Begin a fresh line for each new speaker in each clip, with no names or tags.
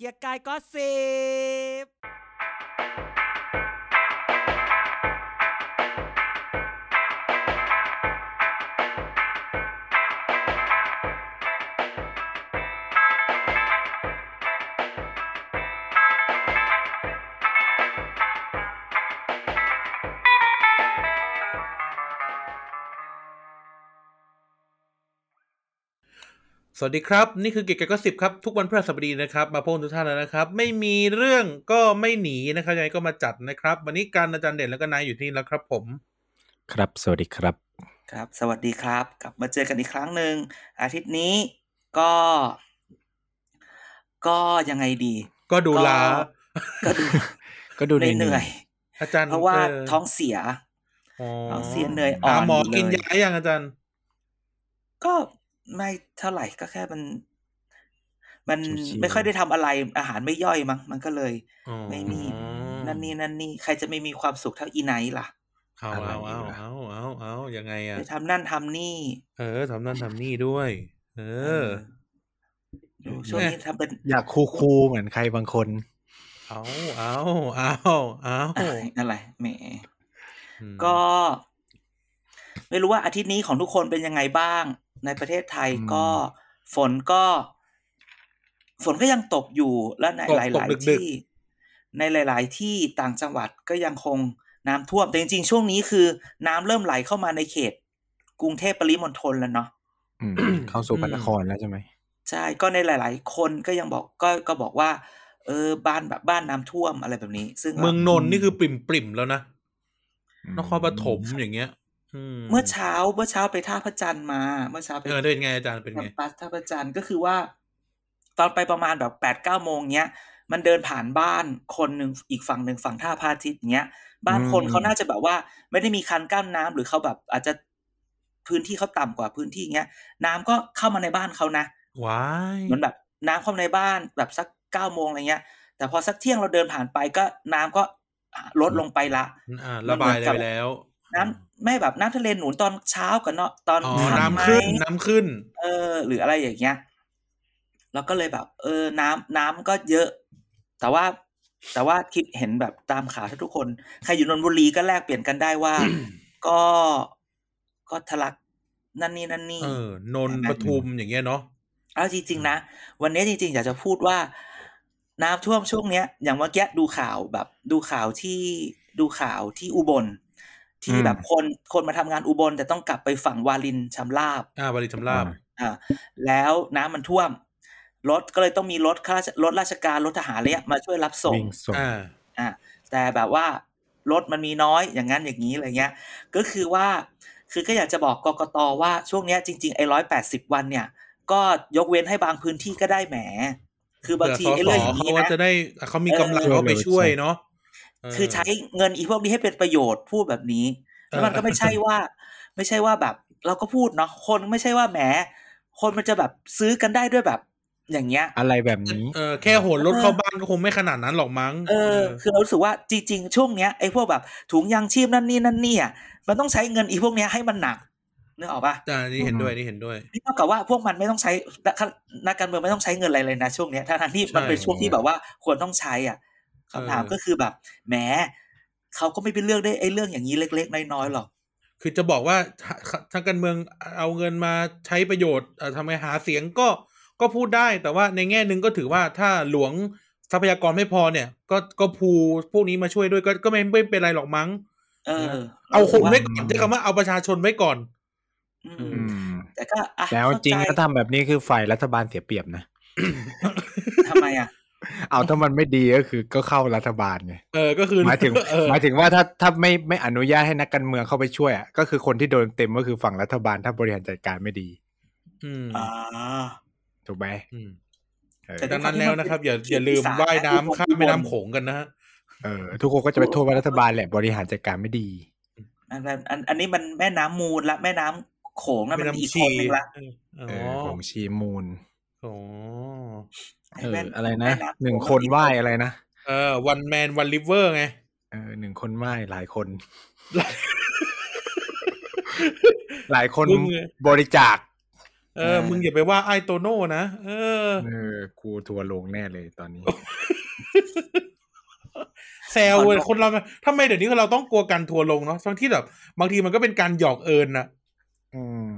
เกียร์กายก็สิบ
สวัสดีครับ นี่คือเกียร์กายก็สิบครับ ทุกวันพฤหัสบดีนะครับ มาพบกันทุกท่านแล้วนะครับ ไม่มีเรื่องก็ไม่หนีนะครับยังไงก็มาจัดนะครับ วันนี้การอาจารย์เด่นแล้วก็นายอยู่ที่นี่แล้วครับผม
ครับ สวัสดีครับ
ครับ สวัสดีครับ กลับมาเจอกันอีกครั้งหนึ่งอาทิตย์นี้ก็ ก็ยังไงดี
ก็ดูลา
ก็ดู
ก็ดู
เหนื่อย
อาจารย์
เพราะว่า
เท้
องเสียท้องเสียเหนื่อยอ่อน
หาหมอ
อยู่เลย
กินยายังอาจารย์
ก็ ไม่เท่าไหร่ก็แค่มัน มัน
ชิวๆ
ไม่ค่อยได้ทำอะไรอาหารไม่ย่อยมั้งมันก็เลย
อ๋อ
ไม่มีนั่นนี่นั่นนี่ใครจะไม่มีความสุขเท่าอีไนท์ล่ะ
เอา
อะไร
เอา
อยู่
เอา
ล่ะ
เอาเอาเอายังไงอะ
ไปทำนั่นทำนี่
เออทำนั่นทำนี่ด้วย เออ
ดูช่วงนี้ทำเป็น
อยากคูคูลๆเหมือนใครบางคน
เอาเอาเอาเอา
อะไรแหม
อืม
ก็ ไม่รู้ว่าอาทิตย์นี้ของทุกคนเป็นยังไงบ้าง ในประเทศไทย
อืม
ก็ฝนก็ ฝนก็ยังตกอยู่และใน
ตก
หลาย
ตก
ๆ
ดึก
ที่ ในหลาย ๆ ที่ต่างจังหวัดก็ยังคงน้ำท่วมแต่จริง ๆ ช่วงนี้คือ น้ำเริ่มไหลเข้ามาในเขต กรุงเทพปริมณฑลแล้วเนาะ
อืมเข้าสู่พระนครแล้วใช่ไหม
ใช่ก็ในหลาย ๆ คนก็ยังบอกก็ก็บอกว่า เออบ้านแบบบ้านน้ำท่วมอะไรแบบนี้ ซึ่ง
เมืองนนท์นี่คือปริ่มปริ่มๆแล้วนะ
อืม
นครปฐมอย่างเงี้ย อืม
เมื่อเช้าเมื่อเช้าไปท่าพระจันทร์มา เมื่อเช้าไป
เออเป็นไงอาจารย์เป็นไง
แคมปัสท่าพระจันทร์ก็คือว่า ตอนไปประมาณแบบแปดเก้าโมงเนี้ย มันเดินผ่านบ้านคนหนึ่งอีกฝั่งหนึ่งฝั่งท่าพระอาทิตย์เนี้ย บ้านคนเขาน่าจะแบบว่า ไม่ได้มีคันกั้นน้ำหรือเขาแบบ อาจจะพื้นที่เขาต่ำกว่าพื้นที่เงี้ย น้ำก็เข้ามาในบ้านเขานะ
ว้าย
เหมือนแบบน้ำเข้ามาในบ้านแบบสักเก้าโมงอะไรเงี้ย แต่พอสักเที่ยงเราเดินผ่านไปก็น้ำก็ลดลงไปละ
อ่าระบายได้ไปแล้ว
น้ำไม่แบบน้ำทะเลหนุนตอนเช้ากับเนาะตอน
อ๋อ
ค่ำ
น้ำ
ไหม
ขึ้นน้ำขึ้น
เออ หรืออะไรอย่างเงี้ยเราก็เลยแบบ เออ น้ำน้ำก็เยอะ แต่ว่า แต่ว่าคิดเห็นแบบตามข่าวทุกคนใครอยู่นนทบุรีก็แลกเปลี่ยนกันได้ว่า ก็ก็ทะลักนั่นนี่นั่นนี่
เออนนท์ปทุมอย่างเงี้ยเนาะ
เอาจริงๆนะวันนี้จริงๆ อยากจะพูดว่า น้ำท่วมช่วงเนี้ย อย่างเมื่อกี้ดูข่าวแบบ ดูข่าวที่ดูข่าวที่อุบล ที่แบบคนคนมาทำงานอุบลแต่ต้องกลับไปฝั่งวาลินชำราบ
อ่าบริชำราบ
อ่าแล้วน้ำมันท่วมรถก็เลยต้องมีรถข้าราชรถราชการรถทหารเนี้ยมาช่วยรับส่ง
วิ่งส่ง
อ่า
อ่าแต่แบบว่ารถมันมีน้อยอย่างนั้นอย่างนี้อะไรเงี้ย ก็คือว่าคือก็อยากจะบอกกกตว่าช่วงเนี้ยจริงๆไอ้ร้อยแปดสิบวันเนี่ย ก็ยกเว้นให้บางพื้นที่ก็ได้แหม คือบางที
เผื่อส
ไอ้เรื่อง
ส
อย่าง
เขา
นี้
ก็
นะ
จะได้เขามีกำลัง
เออ
เขาไปช่วยเนาะเคื
อใช้เงินอีพวกนี้ให้เป็นประโยชน์พูดแบบนี้แล้วมันก็ไม่ใช่ว่า ไม่ใช่ว่าแบบ เราก็พูดเนาะคนไม่ใช่ว่าแหมคนมันจะแบบซื้อกันได้ด้วยแบบอย่างเงี้ย
อะไรแบบนี้
เออแค่โหนรถเข้าบ้านก็คงไม่ขนาดนั้นหรอกมั้ง
เออคือเรารู้สึกว่าจริง ๆ ช่วงเนี้ยไอ้พวกแบบถุงยางชีพนั่นนี่นั่นนี่อะมันต้องใช้เงินอีพวกเนี้ยให้มันหนักนึกออกปะ
อ่านี่เห็นด้วยนี่เห็นด้วย
นี่เท่ากับว่าพวกมันไม่ต้องใช้นักนักการเมืองไม่ต้องใช้เงินอะไรเลยนะช่วงเนี้ยทั้งๆที่มันเป็น
ใช่
ช่วงที่แบบว่าควรต้องใช้อะ คำถาม
เออ
ก็คือแบบแหมเขาก็ไม่เป็นเรื่องได้ไอ้เรื่องอย่างนี้เล็ก ๆ น้อยๆหรอก
คือจะบอกว่าททางการเมืองเอาเงินมาใช้ประโยชน์เอ่อทำให้หาเสียงก็ก็พูดได้ แต่ว่าในแง่หนึ่งก็ถือว่าถ้าหลวงทรัพยากรไม่พอเนี่ย ก็ก็พูพวกนี้มาช่วยด้วยก็ก็ไม่ไม่เป็นไรหรอกมั้ง
เออ
เอาคนไว้
รู้สึ
ก่อนใช้คำว่าเอาประชาชนไว้ก่อน
อืม
อืม
แต่ก็อะ
แล้วจริง
เข้า
ถ้าทำแบบนี้คือฝ่ายรัฐบาลเสียเปรียบนะ
ทำไมอะ
เอาถ้ามันไม่ดีก็คือก็เข้ารัฐบาลไง
เออก็คือ
หมายถึง
เออ
หมายถึงว่าถ้าถ้าไม่ไม่อนุญาตให้นักการเมืองเข้าไปช่วยอะก็คือคนที่โดนเต็มก็คือฝั่งรัฐบาลถ้าบริหารจัดการไม่ดี
อืม
อ่า
ถูกไหม
อืม
เออ
แต่
ดังนั้นแล้วนะครับ อย่า
ที่
อย่าลืม
อีสาน
ว่ายน้ำ
ที่
ข้าม
อุบล
แม่น้ำโขงกันนะฮะ
เออ ทุกคนก็จะไปโทษว่ารัฐบาลแหละบริหารจัดการไม่ดี
อันนั้นอันอันนี้มันแม่น้ำมูลละแม่น้ำโขงนะ
แม่
มันอีก
น้ำชี
คนนึงละ
เอออ๋อ
เออของชีมูล
อ๋อ
ไอ้
เออ
แม่
อะไรนะ
แม่ำโข
หนึ่งคนไหว้อะไรนะ
เออวันแมนวันริเวอร์ไง
เออหนึ่งคนไหว้หลายคน หลายคน
มึงไง
บริจาค
เออ มึงอย่าไปว่าไอโตโน่นะเออ
เออกูทัวร์ลงแน่เลยตอนนี้
แซวเว้ยคนเราทำไมเดี๋ยวนี้เราต้องกลัวกันทัวร์ลงเนาะทั้งที่แบบบางทีมันก็เป็นการหยอกเอินนะ
อืม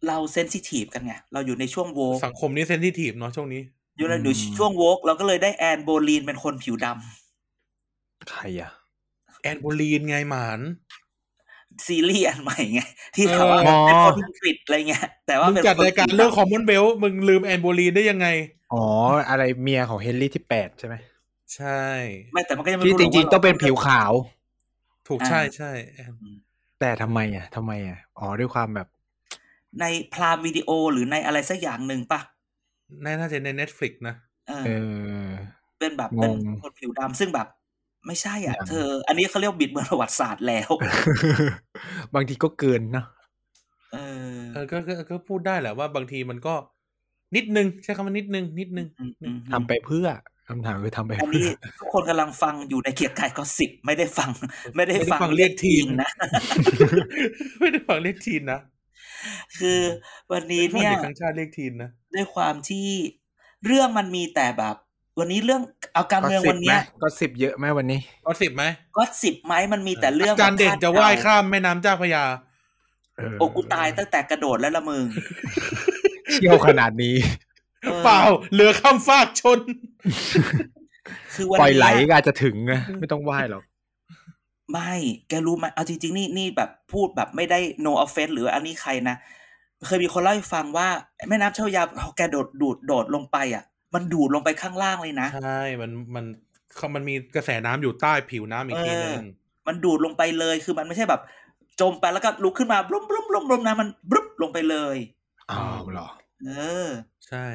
เออ
แบบอื่น
เรา sensitive กันไง เราอยู่ในช่วง woke
สังคมนี้ sensitive เนาะช่วงนี้
อยู่ในอยู่
อืม
ช่วง woke เราก็เลยได้ Anne Boleyn เป็นคนผิวดำ
ใครอะ
แอนโบลีนไงหมาน
ซีรีส์อันใหม่ไง ที่
เออ
เขาว่า
อ๋อ
เป็นคนอังกฤษอะไรเงี้ย แต่ว่า
มึง
เป็น
จัด
คน
รายการเรื่องคอมมอนเบลมึงลืมแอนโบลีนได้ยังไง
อ๋อ อะไรเมียของเฮนรี่ที่แปดใช่ไหม
ใช่
ไม่แต่มันก็ยังไม่
ที่
รู้
จ
หก
ริง
ว่า
ๆต้องเป็นผิวขาว
ถูกใช่ใช่แอน
แต่ทำไมอะทำไมอะ อ๋อด้วยความแบบ
ในพรามวิดีโอหรือในอะไรสักอย่างหนึ่งปะ
น่าจะใน Netflix นะ
เออ
เออ
เป็นแบบ
งง
เป็นคนผิวดำซึ่งแบบ ไม่ใช่อะ
อย่าง
เธอ อันนี้เขาเรียกว่าบิดเบือนประวัติศาสตร์แล้ว
บางทีก็เกินเนาะ
เออ
เออก็ก็ก็พูดได้แหละว่าบางทีมันก็นิดนึง ใช้คำว่านิดนึง นิดนึง
อืมอืม
ทำไปเพื่อคำถามคือทำไป
อัน
เพื่
นี้
อ
ทุกคนกำลังฟังอยู่ในเกียร์กายก็สิบไม่ได้ฟัง ไม่ได้
ไม่ได้
ฟัง
ฟังเรียกทีม
นะ
ไม่ได้ฟังเรียกทีนนะ
คือวันนี้
ไม่ได้ฟัง
เนี่ย
เด็กทั้งชาติเรียกทีนนะ
ด้วยความที่เรื่องมันมีแต่แบบ วันนี้เรื่องเอาการเมืองวันเนี้ย
ก็สิบเยอะไหมวันนี้
ก็สิบไหม
ก็สิบไหมมันมีแต่เรื่อง
อาจารย์เด่นจะว่ายข้ามแม่น้ำเจ้าพระยา
เออ
โอ้กูตายตั้งแต่กระโดดแล้วละมึง
เชี่ยวขนาดนี้
ออ
เปล่าเรือข้ามฟากชน
คือวัน
ปล่อย
เนี้
ไหลก็อาจจะถึงนะไม่ต้องไหว้หรอก
ไม่ แกรู้ไหมเอาจริงๆ นี่นี่แบบพูดแบบไม่ได้ no offense หรืออันนี้ใครนะ เคยมีคนเล่าให้ฟังว่า แม่น้ำเจ้าพระยาพอแกโดดดูดโดดลงไปอะ มันดูดลงไปข้างล่างเลยนะ
ใช่ มันมันเขามันมีกระแสน้ำอยู่ใต้ผิวน้ำอีกทีนึง
มันดูดลงไปเลย คือมันไม่ใช่แบบ จมไปแล้วก็ลุกขึ้นมาบลุ้มบลุ้มบลุ้มบลุ้มนะมันบลุ้มลงไปเลย
อ้าวเหรอ
เออ
ใช่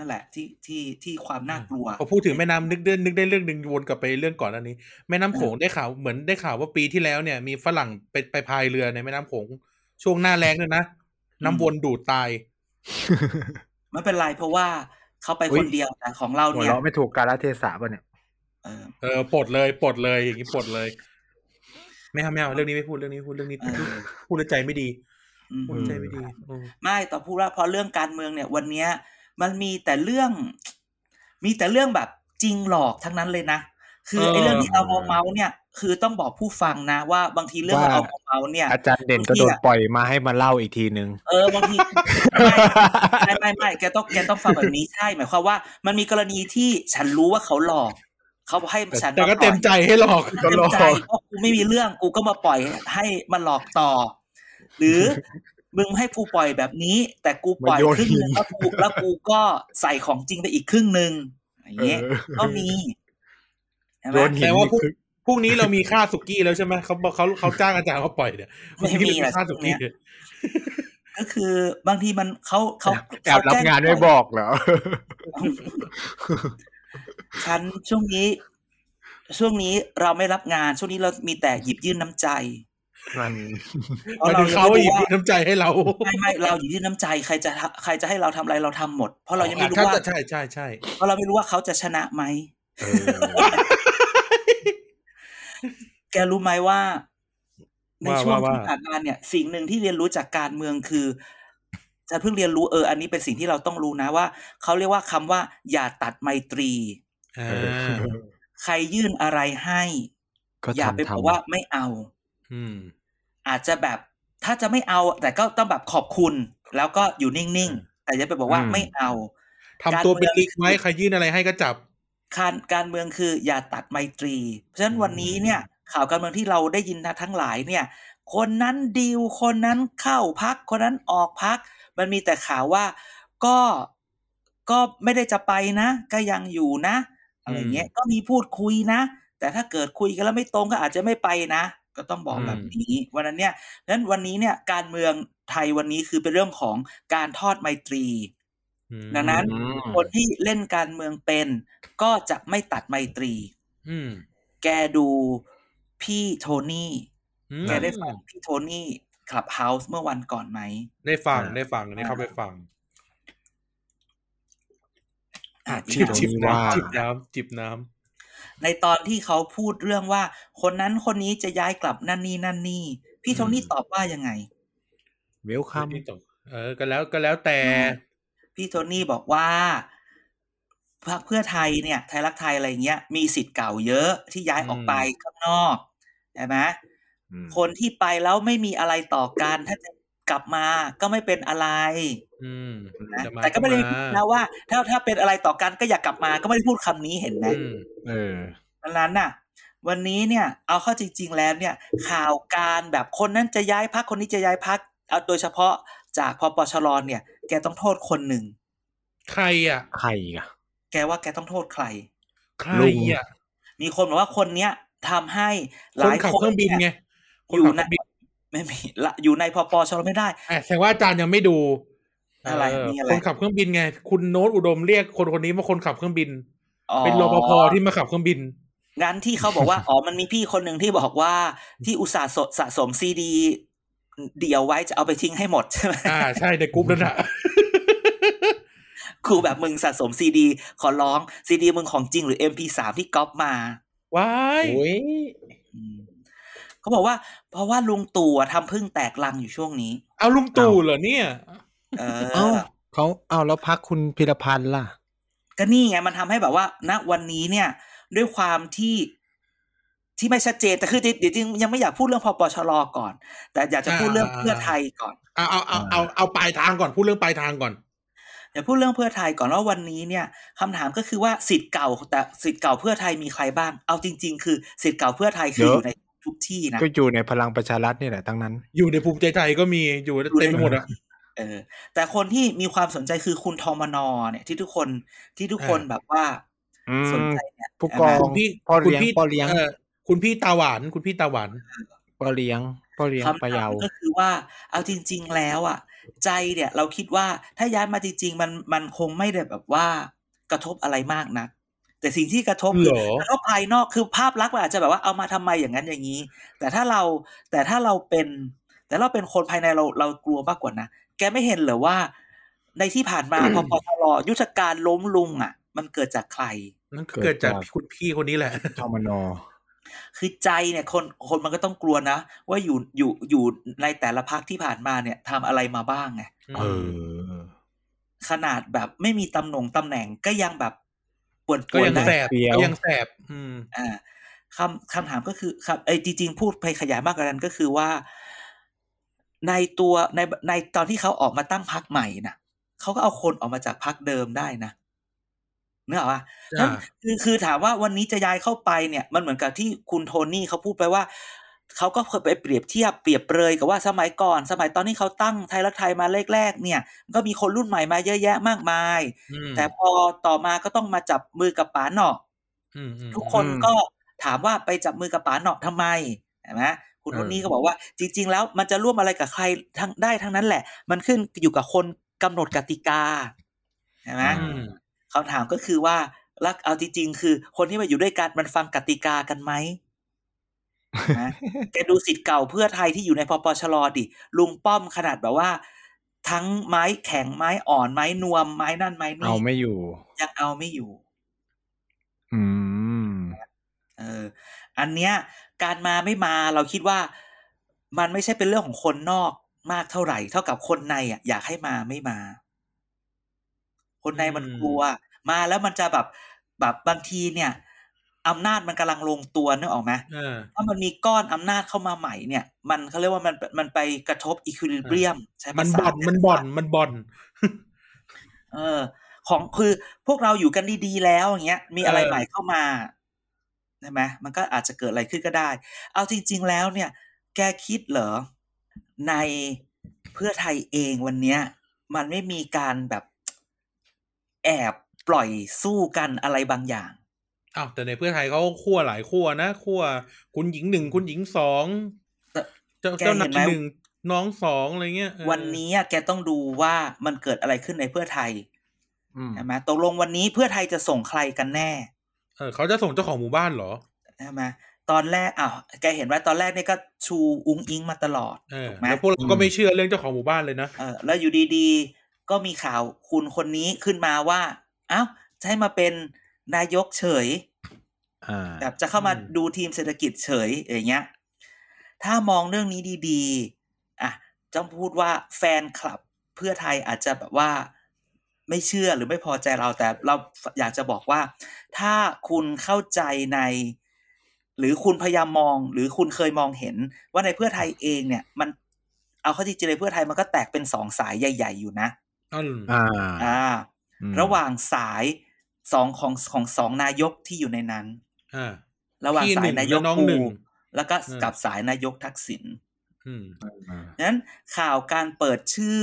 นั่นแหละที่ที่ที่ความน่ากลัว
พอพูดถึงแม่น้ำนึกได้นึกได้เรื่องหนึ่งวนกลับไปเรื่องก่อนอันนี้ แม่น้ำโขงได้ข่าวเหมือนได้ข่าวว่าปีที่แล้วเนี่ย มีฝรั่งไปไปพายเรือในแม่น้ำโขงช่วงหน้าแรงด้วยนะน้ำวนดูดตาย
ไม่เป็นไรเพราะว่าเขาไป
อุ๊
ค
ย
นเดียวแต่ของเรา
หัว
เนี่ย
เราะไม่ถูกกาลเทศะป่ะเนี่ย
เออ
เออปลดเลยปลดเลยอย่างนี้ปลดเลย ไม่เอาไม่เอาเรื่องนี้ไม่พูดเรื่องนี้พูดเรื่องนี้
เออ
พูดแล้วใจไม่ดี
อืม
พูดแล้วใจไม่ดีอืม
ไม่ต่อพูดว่าเพราะเรื่องการเมืองเนี่ย วันเนี้ย มันมีแต่เรื่อง มีแต่เรื่องแบบจริงหลอกทั้งนั้นเลยนะ คือไอ้เรื่องที่เอามาเมาส์เนี่ย คือต้องบอกผู้ฟังนะ ว่าบางทีเรื่อง
ว่า
เราเอามาเมาส์เนี่ย
อาจารย์เด่นก็โดนปล่อยมาให้มาเล่าอีกทีนึง
เออบางทีไม่ไม่ไม่แกต้องแกต้องฟังแบบนี้ใช่หมายความว่า มันมีกรณีที่ฉันรู้ว่าเขาหลอกเขาให้ฉัน
แต่ก็า
ปล่อย
เต็มใจให้หลอก
เต็มใจเพราะกูไม่มีเรื่องกูก็มาปล่อยให้มันหลอกต่อ หรือ มึงให้กูปล่อยแบบนี้ แต่กูปล่อย
มาโยน
ครึ่งหนึง
หิน
แล้วกูแล้วกูก็ใส่ของจริงไปอีกครึ่งหนึ่งอย่างเงี้ย
เออ
ก็มีใช่ไหม
โยนหิน
แต่ว่าพรุ่ง
นี่คือ
พรุ่งนี้เรามีค่าสุกี้แล้วใช่ไหมเขาบอกเขาเขาจ้างอาจารย์เขาปล่อยเนี่ยพรุ่งนี้เรามีค่าสุกี้
ก็คือบางทีมันเขาเขา
แอบรับงานไม่บอกเหรอ
ฉันช่วงนี้ ช่วงนี้เราไม่รับงาน ช่วงนี้เรามีแต่หยิบยื่นน้ำใจ
มัน
เพราะ
หมายถึงเขา
ยัง
หยิบ
ไม่รู้ว่า
น้ำใจให้เรา
ไม่ไม่เราหยิบยื่นน้ำใจใครจะใครจะให้เราทำอะไรเราทำหมด เพราะเรายังไม่รู้
ถ้
ว่า
จะใช่ใช่ใช่
เพราะเราไม่รู้ว่าเขาจะชนะไหม
เออ
แกรู้ไหมว่า ใน
ว่า
ช่วง
ว่า
ที่ผ่านมาเนี่ย สิ่งหนึ่งที่เรียนรู้จากการเมืองคือจะเพิ่งเรียนรู้เอออันนี้เป็นสิ่งที่เราต้องรู้นะว่าเขาเรียกว่าคำว่า อย่าตัดไมตรี
อ่า
ใครยื่นอะไรให้
ก็
อย่าไป
ทำ
บอก
ทำ
ว่าไม่เอา
อืม
อาจจะแบบถ้าจะไม่เอา แต่ก็ต้องแบบขอบคุณ แล้วก็อยู่นิ่งๆแต่อย่าไปบอกว่าไม่เอา
ทำตัวเป็นลิกไว้ใครยื่นอะไรให้ก็จับ
การการเมืองคืออย่าตัดไมตรี เพราะฉะนั้นวันนี้เนี่ย ข่าวการเมืองที่เราได้ยินนะทั้งหลายเนี่ย คนนั้นดีลคนนั้นเข้าพัก คนนั้นออกพัก มันมีแต่ข่าวว่าก็ก็ไม่ได้จะไปนะ ก็ยังอยู่นะ อะไรเงี้ยก็มีพูดคุยนะ แต่ถ้าเกิดคุยกันแล้วไม่ตรงก็อาจจะไม่ไปนะ ก็ต้องบอก
อืม
แบบนี้วันนั้นเนี่ยเพราะฉะนั้นวันนี้เนี่ยการเมืองไทยวันนี้คือเป็นเรื่องของการทอดไมตรี
อืม
ดังนั้น
อืม
คนที่เล่นการเมืองเป็น ก็จะไม่ตัดไมตรี
อืม
แกดูพี่โทนี่
อืม
แกได้ฟังพี่โทนี่คลับเฮาส์เมื่อวันก่อนไหม
ได้ฟัง
อ่า
ได้ฟังอันนี้เข้าไปฟัง
อะ
พี่
จิบ
โท
จิบ
นี่ว่า
น้ำจิบน้ำจิบน้
ในตอนที่เขาพูดเรื่องว่า คนนั้นคนนี้จะย้ายกลับนั่นนี่นั่นนี่ พี่โทนี่ตอบว่ายังไง
เวลคัมำ
นี่ตกเออ ก็แล้วก็แล้วแต่
พี่โทนี่บอกว่าพรรคเพื่อไทยเนี่ย ไทยรักไทยอะไรเงี้ย มีสิทธิ์เก่าเยอะที่ย้ายออกไปข้างนอกใช่ไหม
อืม
คนที่ไปแล้วไม่มีอะไรต่อกันถ้าจะ กลับมาก็ไม่เป็นอะไร
อืม
นะ
จะา
แต่ก็ไม่ได้านะว่า ถ้าถ้าเป็นอะไรต่อกันก็อยากกลับมาก็ไม่ได้พูดคำนี้เห็นไหม
อืม
เออ
ดังนั้นน่ะ วันนี้เนี่ย เอาเข้าจริง ๆ แล้วเนี่ย ข่าวการแบบคนนั้นจะย้ายพักคนนี้จะย้ายพักเอาโดยเฉพาะจากพปชรเนี่ย แกต้องโทษคนหนึ่ง
ใครอะ
ใครอีกอะ
แกว่าแกต้องโทษใคร
ใคร
ลุง
อะ
มีคนบอกว่าคนเนี้ยทำให้ห
คน
ลาย
ขับ
คน
เครื่องบินไง
เนี่ย
คน
อยู่
ขับเค
ใน
รื่องบิน
ไม่มีละอยู่ในพปชรไม่ได้
อะแสดงว่าอาจารย์ยังไม่ดู
อะไร
เมี
อะไร
คนขับเครื่องบินไง คุณโน้ตอุดมเรียกคนคนนี้ว่าคนขับเครื่องบิน
อ๋อ
เป็นรปภที่มาขับเครื่องบิน
งั้นที่เขาบอกว่าอ๋อมันมีพี่คนหนึ่งที่บอกว่าที่อุตส่าห์สะสะสมซีดี เดียวไว้จะเอาไปทิ้งให้หมดใช่ไหม
อ่าใช่ในกรุ๊ปนั่นแหละ
ครูแบบมึงสะสมซีดี ขอร้องซีดีมึงของจริงหรือ MP3 ที่ก๊อปมา
ว้าย
โอ้ย
อืม เขาบอกว่า เพราะว่าลุงตู่อะทำพึ่งแตกลังอยู่ช่วงนี้
เอาลุงตู่เหรอเนี่ย
เอ
เอ้า
อ
เขาเอาแล้วพักคุณพิรพันธ์ล่ะ
ก็นี่ไงมันทำให้แบบว่าณวันนี้เนี่ย ด้วยความที่ที่ไม่ชัดเจนแต่คือเดี๋ยวจริงๆยังไม่อยากพูดเรื่องพปชรก่อน แต่อยากจะพูดเรื่องเพื่อไทยก่อน
เอาเอาเอาเอาเอาปลายทางก่อนพูดเรื่องปลายทางก่อน
เดี๋ยวพูดเรื่องเพื่อไทยก่อนว่าวันนี้เนี่ยคำถามก็คือว่าสิทธิ์เก่าแต่สิทธิ์เก่าเพื่อไทยมีใครบ้าง เอาจริง ๆ คือสิทธิ์เก่าเพื่อไทยคือ
เย
อ
อะ
ยู่ใน ทุกที่นะ
ก็อยู่ในพลังประชารัฐนี่แหละทั้งนั้น
อยู่ในภูมิใจไทยก็มีอยู่เต็มไปหมดอะ
เออ แต่คนที่มีความสนใจคือคุณทอมนอเนี่ยที่ทุกคนที่ทุกคน
อ่า
แบบว่า
อืม
สนใจเนี่ย
ผู้กอง
ใช่ไหม
คุณพี่
พ่อ
คุณ
เลี้ยง
พี่
พ่อเลี้ยง
เออคุณพี่ตาหวานคุณพี่ตาหวาน
พ่อเลี้ยงพ่อเลี้ยง
คำ
ปะ
ถา
เยาม
ก็คือว่า เอาจริง ๆ แล้วอะ ใจเนี่ย เราคิดว่าถ้าย้ายมาจริงๆมันมันคงไม่ได้แบบว่ากระทบอะไรมากนะ แต่สิ่งที่กระทบคือ
เหรอ
กระทบภายนอกคือภาพลักษณ์มันอาจจะแบบว่าเอามาทำไมอย่างนั้นอย่างนี้ แต่ถ้าเราแต่ถ้าเราเป็น แต่เราเป็นคนภายในเราเรากลัวมากกว่านะแกไม่เห็นเหรอว่า ในที่ผ่านมาพปชรยุทธการล้มลุงอะ มันเกิดจากใคร
นั่นเกิดจากคุณพี่คนนี้แหละ
ทมน
คือใจเนี่ยคนคนมันก็ต้องกลัวนะ ว่าอยู่อยู่อยู่ในแต่ละพักที่ผ่านมาเนี่ยทำอะไรมาบ้างไง
เออ
ขนาดแบบไม่มีตำแหน่งตำแหน่งก็ยังแบบป วดป
ก็
วด
ยัง
ได้
แสบ
เปรี้ยว
ก็ยังแสบ อืม
อ่าคำคำถามก็คือครับไอ้จริง ๆ พูดไปขยายมากกว่านั้นก็คือว่า ในตัวในในตอนที่เขาออกมาตั้งพักใหม่น่ะเขาก็เอาคนออกมาจากพักเดิมได้นะเนกอะว่า
อ่า
คือคือถามว่าวันนี้จะย้ายเข้าไปเนี่ย มันเหมือนกับที่คุณโทนี่เขาพูดไปว่า เขาก็เคยไปเปรียบเทียบเปรียบเปรยกับว่าสมัยก่อน สมัยตอนที่เขาตั้งไทยรักไทยมาแรกๆเนี่ยก็มีคนรุ่นใหม่มาเยอะแยะมากมาย
อืม
แต่พอต่อมาก็ต้องมาจับมือกับป๋าหนอก
อืมอืม
ทุกคน
อืม
ก็ถามว่าไปจับมือกับป๋าหนอกทำไมเห็นไหมคุณ
เออ
คนนี้ก็บอกว่าจริง ๆ แล้วมันจะร่วมอะไรกับใครทั้งได้ทั้งนั้นแหละ มันขึ้นอยู่กับคนกำหนดกติกาเห็นไหม
อืม
คำถามก็คือว่าแล้วเอาจริงๆคือ คนที่มาอยู่ด้วยกันมันฟังกติกากันไหม นะแกดูสิทธิ์เก่าเพื่อไทยที่อยู่ในพปชรดิลุงป้อมขนาดแบบว่า ทั้งไม้แข็งไม้อ่อนไม้นวมไม้นั่นไม้นี่
เอาไม่อยู่
ยังเอาไม่อยู่
อืม
เออ อันเนี้ย การมาไม่มาเราคิดว่า มันไม่ใช่เป็นเรื่องของคนนอกมากเท่าไหร่ เท่ากับคนในอะอยากให้มาไม่มา คนในมัน
อืม
กลัว มาแล้วมันจะแบบแบบบางทีเนี่ย อำนาจมันกำลังลงตัวนึกออกไหม
เออ
ถ้ามันมีก้อนอำนาจเข้ามาใหม่เนี่ย มันเขาเรียกว่ามันมันไปกระทบอีควิลิเบียมใช่
มัน
ภาษา
บ่อนมันบ่อนมันบ่อน
เออ ของคือพวกเราอยู่กันดีๆแล้วอย่างเงี้ย มีอะไร
เออ
ใหม่เข้ามาใช่ไหมมันก็อาจจะเกิดอะไรขึ้นก็ได้ เอาจริง ๆ แล้วเนี่ย แกคิดเหรอ ในเพื่อไทยเองวันเนี้ย มันไม่มีการแบบแอบปล่อยสู้กันอะไรบางอย่าง
อ้าวแต่ในเพื่อไทยเขาขั้วหลายขั้วนะขั้วคุณหญิงหนึ่งคุณหญิงสอง
แต่
เจ้า
แก
เจ้า
เห็
นานย
ไหม
หนึ่งน้องสองอะไรเงี้ยเออ
วันนี้อะแกต้องดูว่ามันเกิดอะไรขึ้นในเพื่อไทย
อืม
ใช่ไหมตกลงวันนี้เพื่อไทยจะส่งใครกันแน่
เออเขาจะส่งเจ้าของหมู่บ้านเหรอ
ใช่ไหมตอนแรกอ้าวแกเห็นว่าตอนแรกเนี่ยก็ชูอุ้งอิงมาตลอด
เออ
ถูกไหม
แล้วพวกเราก็ไม่เชื่อเรื่องเจ้าของหมู่บ้านเลยนะ
เออแล้วอยู่ดีๆ ก็มีข่าวคุณคนนี้ขึ้นมาว่าอ้าวจะให้มาเป็น นายกเฉย
อ่า
แบบจะเข้ามา
อืม
ดูทีมเศรษฐกิจเฉยอย่างเงี้ย ถ้ามองเรื่องนี้ดีๆอะต้องพูดว่าแฟนคลับเพื่อไทยอาจจะแบบว่าไม่เชื่อหรือไม่พอใจเราแต่เราอยากจะบอกว่า ถ้าคุณเข้าใจใน หรือคุณพยายามมอง หรือคุณเคยมองเห็น ว่าในเพื่อไทยเองเนี่ย มันเอาเข้าจริงๆในเพื่อไทยมันก็แตกเป็นสองสายใหญ่ ๆ อยู่นะ
อืม
อ่า
อ่า
อืม
ระหว่างสาย สองของของสองนายกที่อยู่ในนั้น
อ่า
ระหว่าง
พี่
สา
หนึ่
ย
ง
นายก
และน้อง
ปู
หนึ่ง
แล้วก็
อืม
กับสายนายกทักษิณ
อืม
อ่า
นั้นข่าวการเปิดชื่อ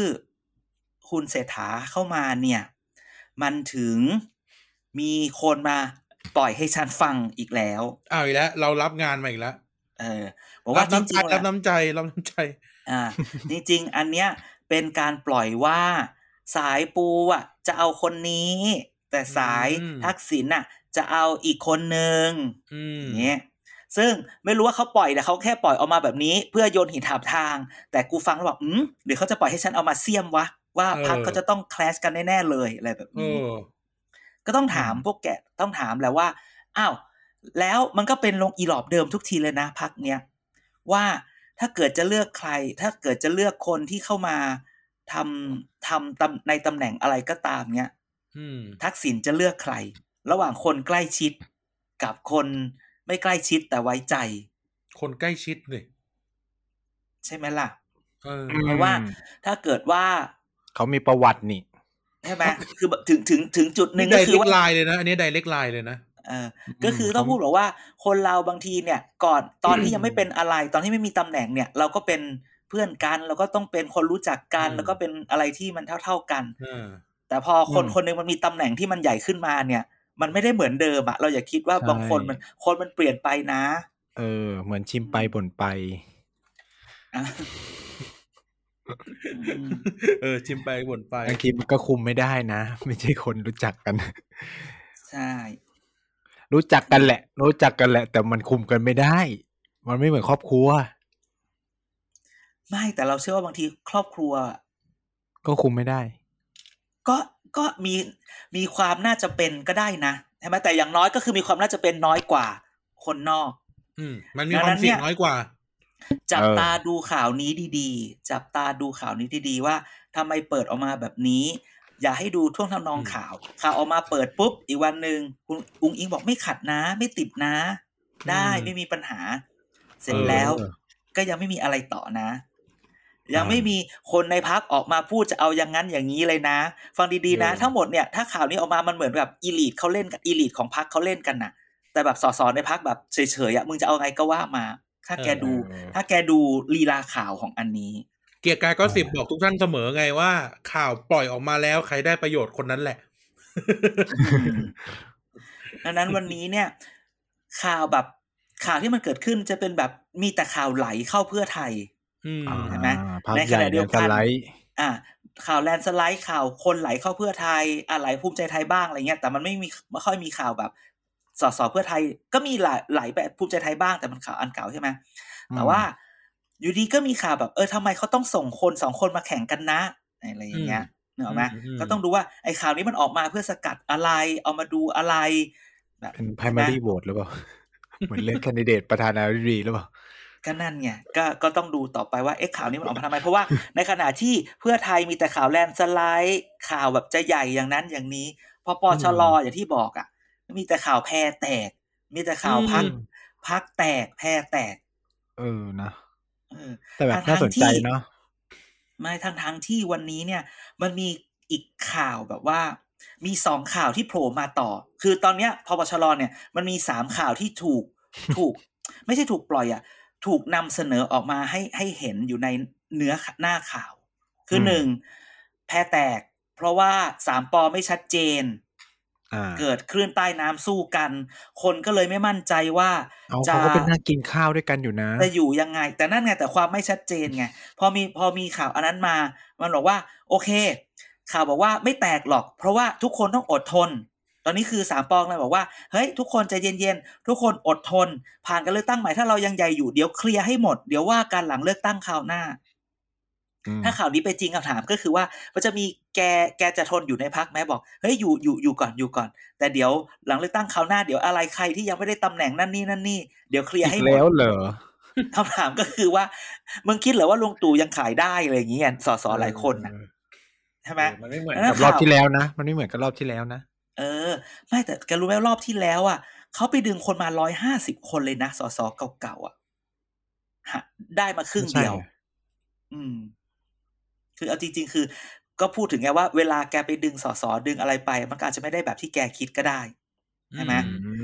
คุณเศรษฐาเข้ามาเนี่ย มันถึงมีคนมาปล่อยให้ฉันฟังอีกแล้ว
เอาอีกแล้ว เรารับงานมาอีกแล้ว
เออบอกว่า
รับ
จ
น้ำใจ
ริงๆ
รั
แล้ว
บน้ำใจรับน้ำใจ
อ่า จริง ๆ อันเนี้ยเป็นการปล่อยว่าสายปูอะ จะเอาคนนี้ แต่สาย
อืม
ทักษิณน่ะ จะเอาอีกคนหนึ่ง
อืม
อย่างเงี้ยซึ่งไม่รู้ว่าเขาปล่อยแต่เขาแค่ปล่อยออกมาแบบนี้ เพื่อโยนหินถามทาง แต่กูฟังแล้วบอกอืมหรือเขาจะปล่อยให้ฉันเอามาเสียมวะ ว่าพักเขาจะต้องคลาสกันแน่ๆเลยอะไรแบบ
เอ
นี้
อ
ก็ต้องถามพวกแกต้องถามแหล้วว่าอ้าวแล้วมันก็เป็นลงอีหลอบเดิมทุกทีเลยนะพักเนี้ยว่าถ้าเกิดจะเลือกใคร ถ้าเกิดจะเลือกคนที่เข้ามาทำทำตำในตำแหน่งอะไรก็ตามเนี้ย
อืม
ทักษิณจะเลือกใคร ระหว่างคนใกล้ชิด กับคนไม่ใกล้ชิดแต่ไว้ใจ
คนใกล้ชิดเลย
ใช่ไหมล่ะ
เออ
เพราะว่าถ้าเกิดว่า
เขามีประวัตินี่
ใช่ไหมคือแบบถึงถึงถึงจุดหนึ่
นี่
ง
ได
ก็คื
เล็
อกว่า
ไลน์เลยนะอันนี้ไดเล็กไลน์เลยนะ
เออก็คือต้องพูดบอกว่า คนเราบางทีเนี่ย ก่อนตอนที่ยังไม่เป็นอะไร ตอนที่ไม่มีตำแหน่งเนี่ย เราก็เป็นเพื่อนกันเราก็ต้องเป็นคนรู้จักกัน
อืม
แล้วก็เป็นอะไรที่มันเท่า ๆกัน
เออ
แต่พอคน
อืม
คนหนึ่งมันมีตำแหน่งที่มันใหญ่ขึ้นมาเนี่ย มันไม่ได้เหมือนเดิมอะเราอย่าคิดว่า
ใช่
บางคนมันคนมันเปลี่ยนไปนะ
เออ เหมือนชิมไปบ่นไป
อะ
เออ ชิมไปบ่นไป
บางทีมันก็คุมไม่ได้นะ ไม่ใช่คนรู้จักกัน
ใช่
รู้จักกันแหละ รู้จักกันแหละ แต่มันคุมกันไม่ได้ มันไม่เหมือนครอบครัว
ไม่แต่เราเชื่อว่าบางทีครอบครัว
ก็คุมไม่ได้
ก็ก็มีมีความน่าจะเป็นก็ได้นะใช่ไหมแต่อย่างน้อยก็คือมีความน่าจะเป็นน้อยกว่า คนนอก
อืม มันมีความเสี่ยงน้อยกว่า
จับ
เออ
ตาดูข่าวนี้ดีๆ จับตาดูข่าวนี้ดีๆว่าทำไมเปิดออกมาแบบนี้ อย่าให้ดูท่วงทำนอง
อืม
ข่าว ข่าวออกมาเปิดปุ๊บอีกวันหนึ่งคุณอุ้งอิงบอกไม่ขัดนะ ไม่ติดนะ ได้ไม่มีปัญหา เสร็จแล้ว
เออ
ก็ยังไม่มีอะไรต่อนะ ยังไม่มีคนในพักออกมาพูดจะเอาอย่างนั้นอย่างนี้เลยนะ ฟังดีๆนะ
เออ
ทั้งหมดเนี่ยถ้าข่าวนี้ออกมามันเหมือนแบบอีลีทเขาเล่นกันอีลีทของพักเขาเล่นกันน่ะ แต่แบบสสในพักแบบเฉยๆอะมึงจะเอาไงก็ว่ามา ถ้าแกดู
เออ
ถ้าแกดูลีลาข่าวของอันนี้
เกียร์กายก็สิบบอกทุกท่านเสมอไงว่า ข่าวปล่อยออกมาแล้วใครได้ประโยชน์คนนั้นแหละ
ดังนั้นวันนี้เนี่ย ข่าวแบบข่าวที่มันเกิดขึ้นจะเป็นแบบมีแต่ข่าวไหลเข้าเพื่อไทย
อืม
อ่า
เห็นไหม
พัก
ใน
ให
ข
ญ่
ณะเดี
เดี
ย
ยวว
กั
กันนไลท์
อ่า ข่าวแลนด์สไลด์ข่าวคนไหลเข้าเพื่อไทยอ่าไหลภูมิใจไทยบ้างอะไรเงี้ยแต่มันไม่มีไม่ค่อยมีข่าวแบบสสเพื่อไทยก็มีหลายไหลไปภูมิใจไทยบ้างแต่มันข่าวอันเก่าใช่ไหมแต่ว่าอยู่ดีก็มีข่าวแบบเออทำไมเขาต้องส่งคนสองคนมาแข่งกันนะอะไรอย่างเงี้ยเนกอะไหม
อืมอืม
ก็ต้องดูว่าไอ้ข่าวนี้มันออกมาเพื่อสกัดอะไร เอามาดูอะไรแบบ
เป็น primary vote หรือเปล่า เหมือนเลือกแคนดิเดตประธานาธิบดีหรือเปล่า
ก็นั่นไงก็ก็ต้องดูต่อไปว่าเอ๊ะข่าวนี้มันออกมาทำไม เพราะว่าในขณะที่เพื่อไทยมีแต่ข่าวแลนด์สไลด์ข่าวแบบจะใหญ่อย่างนั้นอย่างนี้พอปชรอย่างที่บอกอะ มีแต่ข่าวแพรแตก มีแต่ข่าวพัก
อืม
พักแตกแพรแตก
เออนะ
เออ
แต่แบบ
ทาง
น่าสนใจ
ที่
เนาะ
ไม่ทางทางที่วันนี้เนี่ย มันมีอีกข่าวแบบว่า มีสองข่าวที่โผล่มาต่อ คือตอนเนี้ยพปชรเนี่ย มันมีสามข่าวที่ถูกถูก ไม่ใช่ถูกปล่อยอะ ถูกนำเสนอออกมาให้ให้เห็นอยู่ในเนื้อหน้าข่าว คือหนึ่งแพรแตก เพราะว่าสามปอไม่ชัดเจน
อ่า
เกิดคลื่นใต้น้ำสู้กัน คนก็เลยไม่มั่นใจว่า
เอา
จะ
เขาก็เป็นนั่งกินข้าวด้วยกันอยู่นะ
จะอยู่ยังไง แต่นั่นไงแต่ความไม่ชัดเจนไงพอมีพอมีข่าวอันนั้นมา มันบอกว่า โอเค ข่าวบอกว่าไม่แตกหรอก เพราะว่าทุกคนต้องอดทน ตอนนี้คือสามปองเลยบอกว่าเฮ้ยทุกคนใจเย็นๆทุกคนอดทน ผ่านการเลือกตั้งใหม่ถ้าเรายังใหญ่อยู่เดี๋ยวเคลียร์ให้หมดเดี๋ยวว่ากันหลังเลือกตั้งคราวหน้า
อืม
ถ้าข่าวนี้เป็นจริงคำถามก็คือว่ามันจะมีแกแกจะทนอยู่ในพักไหมบอกเฮ้ยอยู่อยู่อยู่ก่อนอยู่ก่อน แต่เดี๋ยวหลังเลือกตั้งคราวหน้าเดี๋ยวอะไรใครที่ยังไม่ได้ตำแหน่งนั่นนี่นั่นนี่เดี๋ยวเคลียร์
อี
ให้
ก
หมด
แล้วเหรอ
คำถามก็คือว่ามึงคิดเหรอว่าลุงตู่ยังขายได้อะไรอย่างเงี้ยสสหลายคนนะใช่ไหม
มันไม่เหมือน
แล้ว
กับรอบ
ข่าว
ที่แล้วนะ มันไม่เหมือนกับรอบที่แล้วนะ
เออ ไม่แต่แกรู้ไหมว่ารอบที่แล้วอะเขาไปดึงคนมาร้อยห้าสิบคนเลยนะสสเก่าๆอะฮะได้มาครึ่งเดียว
ใช่
อืม คือเอาจริง ๆ คือ ก็พูดถึงไงว่าเวลาแกไปดึงสสดึงอะไรไป มันก็อาจจะไม่ได้แบบที่แกคิดก็ได้ใช่ไหม
อื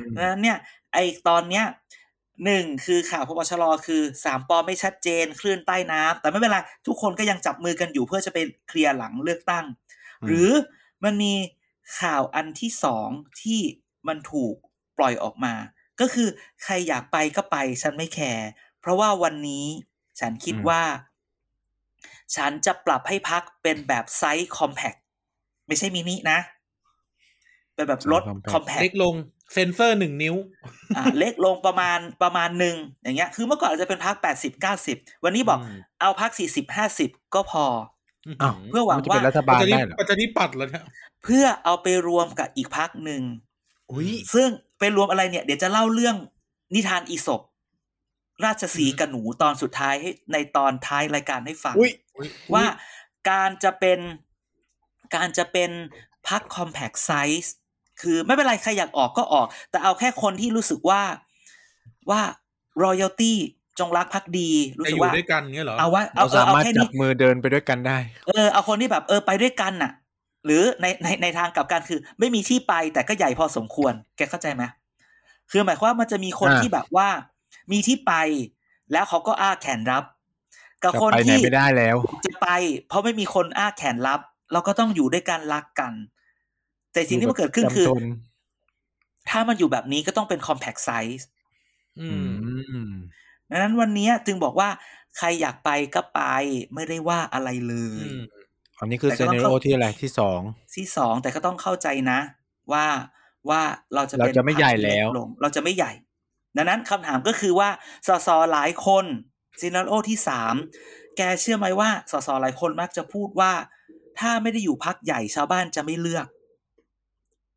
ม
เพราะฉะนั้นเนี่ย ไอตอนเนี้ยหนึ่งคือข่าวพบชรคือสามปอไม่ชัดเจน คลื่นใต้น้ำแต่ไม่เป็นไร ทุกคนก็ยังจับมือกันอยู่เพื่อจะไปเคลียร์หลังเลือกตั้ง หรือมันมี ข่าวอันที่สองที่มันถูกปล่อยออกมา ก็คือใครอยากไปก็ไปฉันไม่แคร์เพราะว่าวันนี้ฉันคิด
อืม
ว่า ฉันจะปรับให้พรรคเป็นแบบ size compact ไม่ใช่มินินะ เป็นแบบรถ compact
เล็กลงเซนเซอร์หนึ่งนิ้ว
อ่า เล็กลงประมาณประมาณหนึ่งอย่างเงี้ย คือเมื่อก่อนอาจจะเป็นพรรคแปดสิบเก้าสิบวันนี้บอก
อืม
เอาพรรคสี่สิบห้าสิบก็พอ
อ้าว
เพื่อหวัง
มันจะ
ว่า
เป็นรัฐบาลได้เหรอ
ประชาธิปัตย์เหรอเนี่ย
เพื่อเอาไปรวมกับอีกพรรคหนึ่ง
อุ้ย
ซึ่งไปรวมอะไรเนี่ย เดี๋ยวจะเล่าเรื่องนิทานอีสปราชสีห์กับหนูตอนสุดท้ายให้ในตอนท้ายรายการให้ฟัง
อุ้ย
ว่าการจะเป็นการจะเป็นพัก compact size คือไม่เป็นไรใครอยากออกก็ออก แต่เอาแค่คนที่รู้สึกว่าว่า royalty จงรักภักดี รู้
จะ
สึ
อกยู่
ว่า
ด้วยกันเงี้ยเหรอ
เอาว่าเอา
เรา
เออ
สา
เอา
มารถ
แค่
จั
นี้
บมือเดินไปด้วยกันได้
เออเอาคนที่แบบเออไปด้วยกันน่ะ หรือในในในทางกลับกันคือ ไม่มีที่ไปแต่ก็ใหญ่พอสมควร แกเข้าใจไหมคือหมายความว่ามันจะมีคน
อ่า
ที่แบบว่า มีที่ไป แล้วเขาก็อ้าแขนรับ กับ
จะ
คน
ไปไหน
ที่
ไม่ได้แล้ว
จะไป เพราะไม่มีคนอ้าแขนรับ เราก็ต้องอยู่ด้วยกันรักกัน แต่สิ่งที่มันเกิดขึ้นคือ
จำทน
ถ้ามันอยู่แบบนี้ก็ต้องเป็น compact size
อื
อื
ม
ม
ดังนั้นวันนี้จึงบอกว่าใครอยากไปก็ไปไม่ได้ว่าอะไรเลย
อืม
อันนี้คือ
แต่
เซ
ก็ต้อง
เนโร
เข้า
ที่อะไรที่สอง
ที่สองแต่ก็ต้องเข้าใจนะ ว่าว่าเราจะ
เรา
เป็น
จะไม่ใหญ่
พรรคที่
แล้ว
เกลงเราจะไม่ใหญ่ ดังนั้นคำถามก็คือว่าสสหลายคนซีนาโอที่สามแกเชื่อไหมว่าสสหลายคนมักจะพูดว่า ถ้าไม่ได้อยู่พักใหญ่ชาวบ้านจะไม่เลือก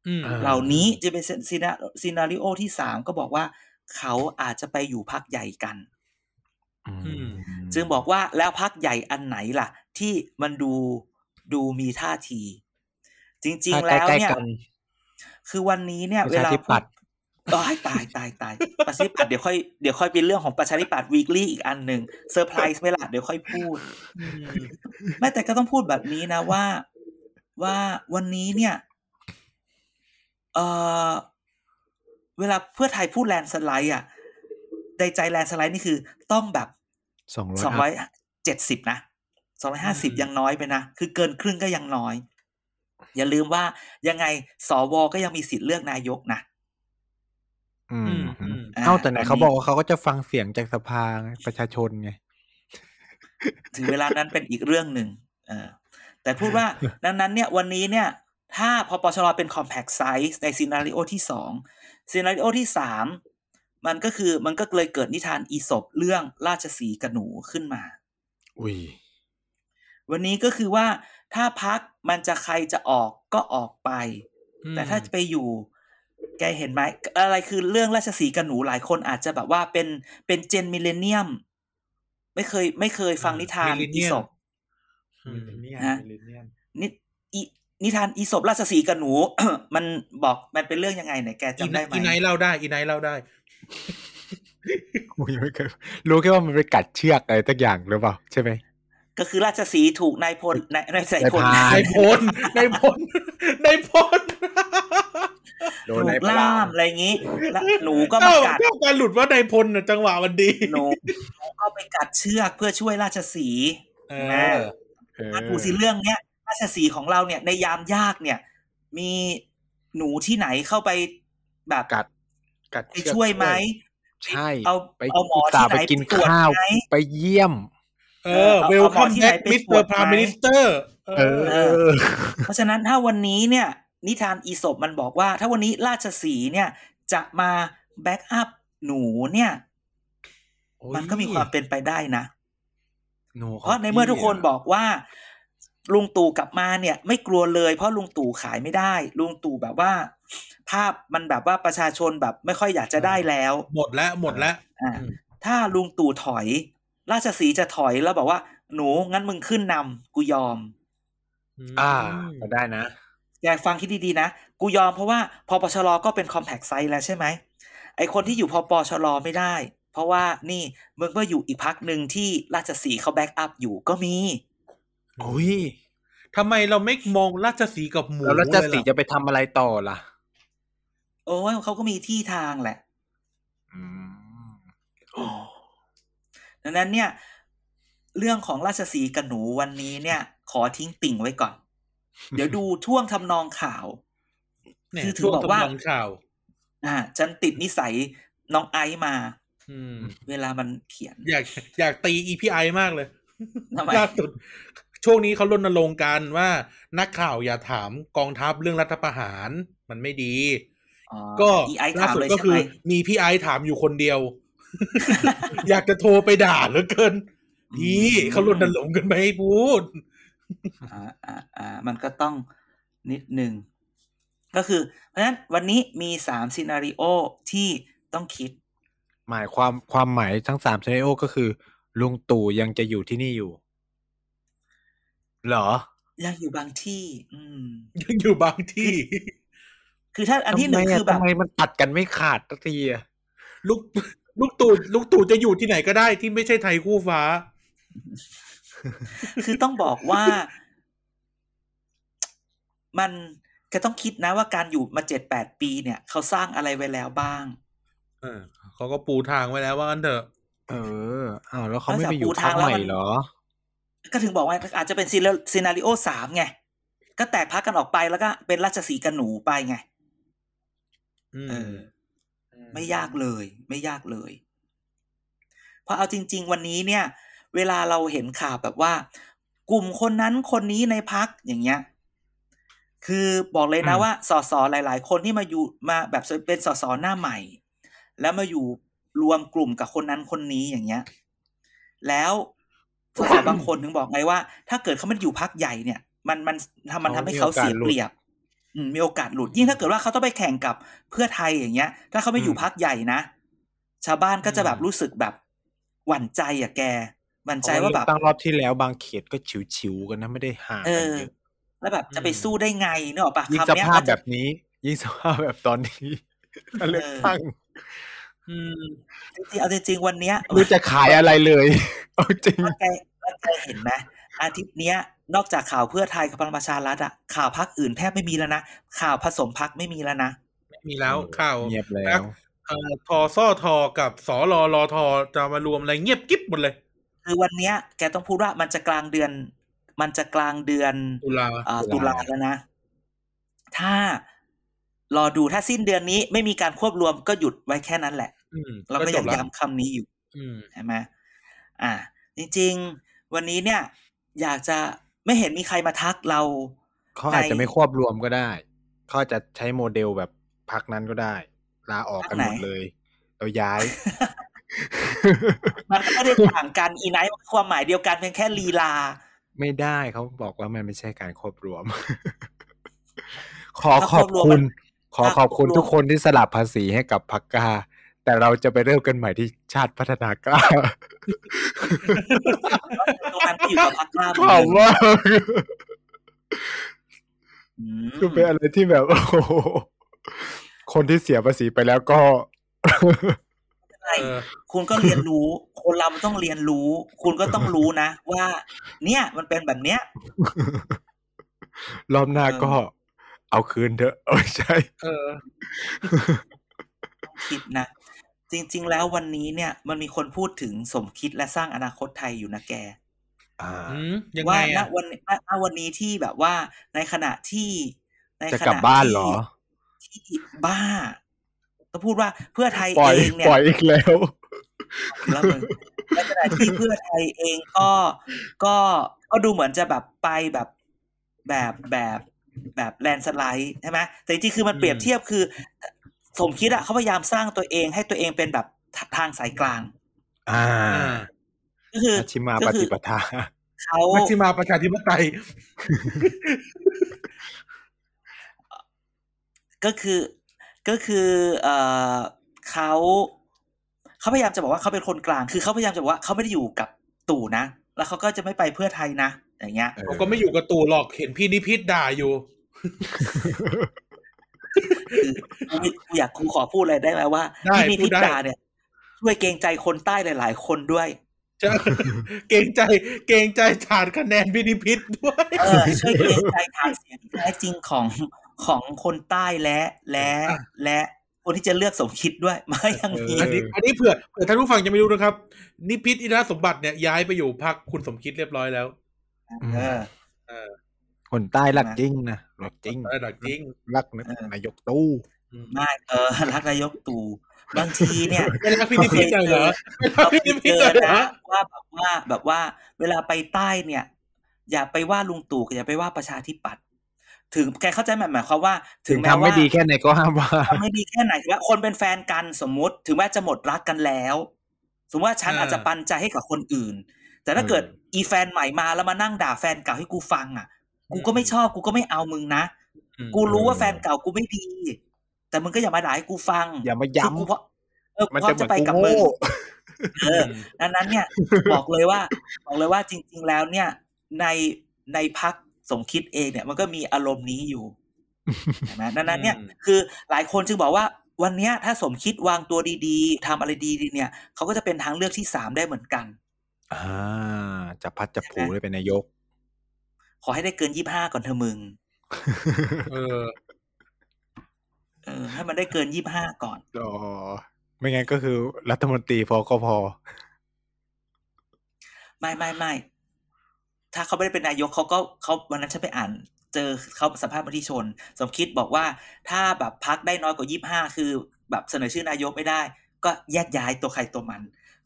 อืม
เหล่านี้จะเป็นซีนาซีนาริโอที่สามก็บอกว่า เขาอาจจะไปอยู่พักใหญ่กัน
อืม
จึงบอกว่าแล้วพักใหญ่อันไหนล่ะ ที่มันดูดูมีท่าที จริง
ถ้า
ๆแล้ว
ใกล้
เนี่ย
ๆกัน
คือวันนี้เนี่ย
ประ
เว
ชา
ลา
ธิปัตย์
ตายตายตายตายประชาธิปัตย์เดี๋ยวค่อยเดี๋ยวค่อยเป็นเรื่องของประชาธิปัตย์วีคลี่อีกอันหนึ่งเซอร์ไพรส์ไหมล่ะเดี๋ยวค่อยพูด
อืม
ไม่แต่ก็ต้องพูดแบบนี้นะว่าว่าวันนี้เนี่ย เออ เวลาเพื่อไทยพูดแลนด์สไลด์อะในใจแลนด์สไลด์นี่คือต้องแบบ
สองร้อย
สองร้อยเจ็ดสิบนะสองร้อยห้าสิบยังน้อยไปนะ คือเกินครึ่งก็ยังน้อย อย่าลืมว่ายังไงสวก็ยังมีสิทธิ์เลือกนายกนะ
อืม
อืมอืม
เอ้าแต่ไหน
อันนี้
เขาบอกว่าเขาก็จะฟังเสียงจากสภาประชาชนไง
ถึงเวลานั้นเป็นอีกเรื่องหนึ่งเออแต่พูดว่าดังนั้นเนี่ยวันนี้เนี่ย ถ้าพอปชรเป็น compact size ในซีนารีโอที่สอง scenario ที่สามมันก็คือมันก็เลยเกิดนิทานอีสบเรื่องราชสีห์กับหนูขึ้นมา
อุ้ย
วันนี้ก็คือว่าถ้าพรรคมันจะใครจะออกก็ออกไป แต่ถ้าจะไปอยู่ แกเห็นไหมอะไรคือเรื่องราชสีห์กับหนูหลายคนอาจจะแบบว่าเป็นเป็น gen millennium ไม่เคยไม่เคยฟังนิทานอีสบ
อืม
ฮะนิอี นิทานอีสบราชสีห์กับหนู มันบอกมันเป็นเรื่องยังไงไหนแก
อี
จำ
ไน
ได้ไหม
อีไนท์เล่าได้ อีไนท์เล่าได้
กูยังไม่เคยรู้แค่ว่ามันไปกัดเชือกอะไรตักอย่างหรือเปล่าใช่ไหม
ก็คือราชสีห์ถูกนายพลนายนายนายพล
นายพร
ในพลในพลในพล
โด
ถู
นใน
ก
พลา
ล่ามอะไรอย่างนี้แล้วหนูก็มา
เจ้า
กัด
เจ้าการหลุดว่าในพลน่ะจังหวะมันดี
หนูหนูก็ไปกัดเชือกเพื่อช่วยราชสีห์
เอ
นะ
อ
เออ
มาดูสิเรื่องเนี้ย ราชสีห์ของเราเนี่ยในยามยากเนี่ย มีหนูที่ไหนเข้าไปแบบ
กัด กัด
ไป
เชือก
ช่วยไหม
ใช่
เอา
ไป
เอาหมอ
อุตส่าห์
ที่ไหน
ไปกิน
ตรวจ
ข้าว
ไหม
ไปเยี่ยม
เออ
เอา
เวล
เอาหม
คั
อ
ม
ที่ไหน
แบ็ก
ไป
มิส
ต
เต
ร
อ
วจ
ร์พราม
ไหม
มินิสเตอร์
เออ
เพราะฉะนั้นถ้าวันนี้เนี่ย นิทานอีสบมันบอกว่า ถ้าวันนี้ราชสีห์เนี่ย จะมาแบ็กอัพหนูเนี่ย มันก็มีความเป็นไปได้นะ
หนูขง
เพราะในเมื่อทุกคน
พี่ะ
บอกว่า ลุงตู่กลับมาเนี่ย ไม่กลัวเลยเพราะลุงตู่ขายไม่ได้ ลุงตู่แบบว่า ภาพมันแบบว่าประชาชนแบบไม่ค่อยอยากจะได้แล้ว
หมดแล้วหมดแล้ว
อ่า
อืม
ถ้าลุงตู่ถอย ราชสีห์จะถอยแล้วบอกว่า หนูงั้นมึงขึ้นนำกูยอม
อ่าก็ได้นะ
แกฟังคิดดีๆนะ กูยอมเพราะว่าพปชรก็เป็น compact size แล้วใช่ไหมไอคนที่อยู่พปชรไม่ได้ เพราะว่านี่มึงก็อยู่อีกพักหนึ่งที่ราชสีห์เขาแบ็กอัพอยู่ก็มี
โอ้ย
ทำไมเราไม่มองราชสีห์กับหมู
แล้วราชสีห์
เลย
จะ
ล่ะ
ไปทำอะไรต่อล่ะ
โอ้ยเขาก็มีที่ทางแหละ
อืม
ดังนั้นเนี่ย เรื่องของราชสีห์กับหนูวันนี้เนี่ย ขอทิ้งติ่งไว้ก่อน เดี๋ยวดูท่วงทำนองข่าว
เนี่ย
คือถือ
ช่วง
บอกว่า
ทำนองข่าว
อ่าฉันติดนิสัยน้องไอซ์มา
อืม
เวลามันเขียน
อยาก อยากตี EPI มากเลย
ทำไม
ล่าสุด ช่วงนี้เขารณรงค์กันว่านักข่าวอย่าถามกองทัพเรื่องรัฐประหารมันไม่ดี
อ๋อ
ก็
อีไอซ์
ล่า
ถาม
สุด
เลย
ก็
ใช่
คื
ไห
อ
ม
มีพี่ไอซ์ถามอยู่คนเดียว อยากจะโทรไปด่าเหลือเกินพี่เขารณรงค์กันไม่ให้พูด
อ่าอ่าอ่ามันก็ต้องนิดหนึ่งก็คือ เพราะฉะนั้นวันนี้มีสามซีนารีโอที่ต้องคิด
หมายความความหมายทั้งสามซีนโอก็คือ ลุงตู่ยังจะอยู่ที่นี่อยู่ เหรอ
ยังอยู่บางที่ อืม
ยังอยู่บางที่
คือถ้าอันที่หนึ่ง
ทำไมะ
คือแบบ
ทำไมมันตัดกันไม่ขาดสักทีอะ
ลูกลูกตู่ลูกตู่จะอยู่ที่ไหนก็ได้ที่ไม่ใช่ไทยคู่ฟ้า
คือต้องบอกว่า มันก็ต้องคิดนะว่าการอยู่มาเจ็ดแปดปีเนี่ย เขาสร้างอะไรไว้แล้วบ้าง
เออเขาก็ปูทางไว้แล้วว่างั้นเถอะ
เอออ้าวแล้วเขาไม่
นอกจาก
ไปอยู่
ปู
พั
ทากง
ให
แล้ว
ม่
มัน
เหรอ
ก็ถึงบอกว่าอาจจะเป็นซีนารีโอสามไง ก็แตกพักกันออกไปแล้วก็เป็นราชสีห์กันหนูไปไง
อืม
เออ ไม่ยากเลย ไม่ยากเลยเพราะเอาจริง ๆ วันนี้เนี่ย เวลาเราเห็นข่าวแบบว่า กลุ่มคนนั้นคนนี้ในพักอย่างเงี้ย คือบอกเลยนะ
อืม
ว่าสสหลาย ๆ คนที่มาอยู่มาแบบเป็นสสหน้าใหม่ แล้วมาอยู่รวมกลุ่มกับคนนั้นคนนี้อย่างเงี้ย แล้ว สสบางคนถึงบอกไงว่า ถ้าเกิดเขาไม่ได้อยู่พักใหญ่เนี่ย มันมันทำมันทำให้เขาเสียเปรียบอืมมีโอกาสหลุดยิ่งถ้าเกิดว่าเขาต้องไปแข่งกับเพื่อไทยอย่างเงี้ย ถ้าเขาไม่อยู่
อืม
พักใหญ่นะ ชาวบ้านก็จะแบบรู้สึกแบบ หวั่นใจอะแกหวั่นใจว่าแบบ
ตั้งรอบที่แล้วบางเขตก็ฉิวๆกันนะไม่ได้ห่าง
เอ
กัน
อ
เยอะ
แล้วแบบจะไปสู้ได้ไงเนกอะปะ
ยิ่ง
คำ
ส
เนี้ย
ภาพ
มัน
แบ
จะ
บนี้ ยิ่งสภาพแบบตอนนี้เลือกตั้ง
อืม
จริงๆเอาจริงๆวันเนี้ย
ไม่รู้จะขายอะไรเลย เอาจริง
แล้ วแกแล้วแกเห็นไหมอาทิตย์เนี้ย นอกจากข่าวเพื่อไทยกับพลังประชารัฐอะข่าวพักอื่นแทบไม่มีแล้วนะข่าวผสมพักไม่มีแล้วนะ
ไม่มีแล้วข่าว
เงียบแล้ว
เอ่อทอซ่อทอกับสอรอรอทอจะมารวมอะไรเงียบกิ๊บหมดเลย
คือวันเนี้ย แกต้องพูดว่ามันจะกลางเดือน มันจะกลางเดือน
ตุลา
อ่า
ตุ
ตุ
ลา
ลาแล้วนะ ถ้ารอดูถ้าสิ้นเดือนนี้ไม่มีการควบรวมก็หยุดไว้แค่นั้นแหละ
อืม
เราก็
จ
ยั
บ
ง
แล้ว
ย้ำคำนี้อยู่
อืม
ใช่ไหมอ่า จริงๆ วันนี้เนี่ย อยากจะไม่เห็นมีใครมาทักเรา
เขาอาจจะ
ใน
ไม่ควบรวมก็ได้เขาอาจจะใช้โมเดลแบบพักนั้นก็ได้ ลาออกกันหมด
พรรคไหน
เลยเราย้าย
มันก็ไม่ได้ต่างกันอีไนท์ความหมายเดียวกันเพียงแค่ลีลา
ไม่ได้เขาบอกว่ามันไม่ใช่การควบรวม ขอ
ถ้า
ขอบ
ควบรวม
คุ
มั
ณ
น
ขอขอบคุณ
ถ้าควบรวม
ทุกคนที่สลับภาษีให้กับพักกาแต่เราจะไปเริ่มกันใหม่ที่ชาติพัฒนากล้า
ตรงนั้นก็อยู่กับพักกล้าเหมือน
ขอบ
เดิม
ว่า
อืม
คือเป็นอะไรที่แบบ โอ้โหคนที่เสียภาษีไปแล้วก็
ใช่
เออ
คุณก็เรียนรู้ คนเรามันต้องเรียนรู้ คุณก็ต้องรู้นะ ว่า เนี่ย มันเป็นแบบเนี้ย
รอบหน้า
เออ
ก็เอาคืนเถอะเออใช่
เออ
ต้องคิดนะ จริง ๆ แล้ววันนี้เนี่ย มันมีคนพูดถึงสมคิดและสร้างอนาคตไทยอยู่นะแก
อ่า
อืมยังไง
ว่าณ
อะ
วันณณวันนี้ที่แบบว่าในขณะที่ใน
จะ
ข
กลับ
ณะ
บ้าน
ที่
เหรอ
ที่บ้าต้องพูดว่าเพื่อไทย
ปล่อย
เองเนี่ย
ปล่อยอีกแล้ว
แล้วมึงในขณะที่เพื่อไทยเองก็ก็ก็ดูเหมือนจะแบบไปแบบแบบแบบแบบแลนสไลด์ใช่ไหมแต่จริงๆคือมันเปรียบเทียบคือ สมคิดอะเขาพยายามสร้างตัวเองให้ตัวเองเป็นแบบทางสายกลาง
อ่า
อ่า
ก็คือ
มัชชิมา
ก็
ป
คื
ฏิ
อ
ปทา
เขา
มัชฌิมาประชาธิปไตย
ก็คือก็คือเออเขาเขาพยายามจะบอกว่าเขาเป็นคนกลาง คือเขาพยายามจะบอกว่าเขาไม่ได้อยู่กับตู่นะ แล้วเขาก็จะไม่ไปเพื่อไทยนะ อย่างเงี้ย
เออ
ผมก็ไม่อยู่กับตู่หรอก เห็นพี่นิพิษด่าอยู่
คื อกูไม่กูอยากกูขอพูดอะไรได้ไหมว่า
ได้
ที่มี
พู
พิ
ดได้
ดาเนี่ย ช่วยเกรงใจคนใต้หลาย ๆ คนด้วย
ใช่เกรงใจเกรงใจฐานคะแนนพี่นิพิษด้วย
เออช่วยเกรงใจฐานเสียงที่แท้จริงของของคนใต้และและ
อะ
และคนที่จะเลือกสมคิดด้วยมาอย่างนี้
อันนี้อันนี้เผื่อเผื่อท่านผู้ฟังจะไม่รู้นะครับ นิพิษอินทรสมบัติเนี่ยย้ายไปอยู่พักคุณสมคิดเรียบร้อยแล้ว
เออ
เออ
คนใต้รักจริงนะรักจริง
ระดับจริง
รัก
เออ
นายกตู้
ไม่เออรักนายกตู่บางทีเนี่ย
ไม่รักพี่นิพิษเลยเหรอไม่รัก
เรา
พี่
ไป
นิพิ
เจ
ษ
อ
เลยเหรอ
นะว่าแบบว่าแบบว่า เวลาไปใต้เนี่ย อย่าไปว่าลุงตู่อย่าไปว่าประชาธิปัตย์ถึงแกเข้าใจไหมหมายความว่า ถึ
ถึ
ง
ง
แม้
ทำไม่
ว่า
ดีแค่ไหนก็ห้ามว่า
ทำไม่ดีแค่ไหนถือว่าคนเป็นแฟนกันสมมุติ ถึงแม้จะหมดรักกันแล้ว สมมติว่าฉันอาจจะปันใจให้กับคนอื่น แต่ถ้าเกิดอีแฟนใหม่มาแล้วมานั่งด่าแฟนเก่าให้กูฟังอะ กูก็ไม่ชอบกูก็ไม่เอามึงนะ
อืม
กูรู้ว่าแฟนเก่ากูไม่ดี แต่มึงก็อย่ามาด่าให้กูฟัง
อย่ามา
คือ
ย้ำ
กูเพราะเออกู
มัน
พร้อ
จะ
ม
เหมื
จะ
อน
ไป
กู
กับมึง
โง่
เออดังนั้นเนี่ย บอกเลยว่า บอกเลยว่าจริง ๆ แล้วเนี่ย ในในพักสมคิดเองเนี่ย มันก็มีอารมณ์นี้อยู่เห็นไหมดังนั้นเนี่ย
อืม
คือหลายคนจึงบอกว่าวันเนี้ยถ้าสมคิดวางตัวดีๆทำอะไรดีๆเนี่ยเขาก็จะเป็นทางเลือกที่สามได้เหมือนกัน
อ่าจะพัดจะผูได้เป็นนายก
ขอให้ได้เกินยี่ห้าก่อนเธอะมึง
เออ
เออ ให้มันได้เกินยี่ห้าก่อน
อ๋อ ไม่งั้นก็คือรัฐมนตรีพอก็พอ
ไม่ไม่ไม่ ถ้าเขาไม่ได้เป็นนายกเขาก็เขาวันนั้นฉันไปอ่าน เจอเขาสัมภาษณ์มติชน สมคิดบอกว่าถ้าแบบพักได้น้อยกว่ายี่ห้าคือ แบบเสนอชื่อนายกไม่ได้ ก็แยกย้ายตัวใครตัวมัน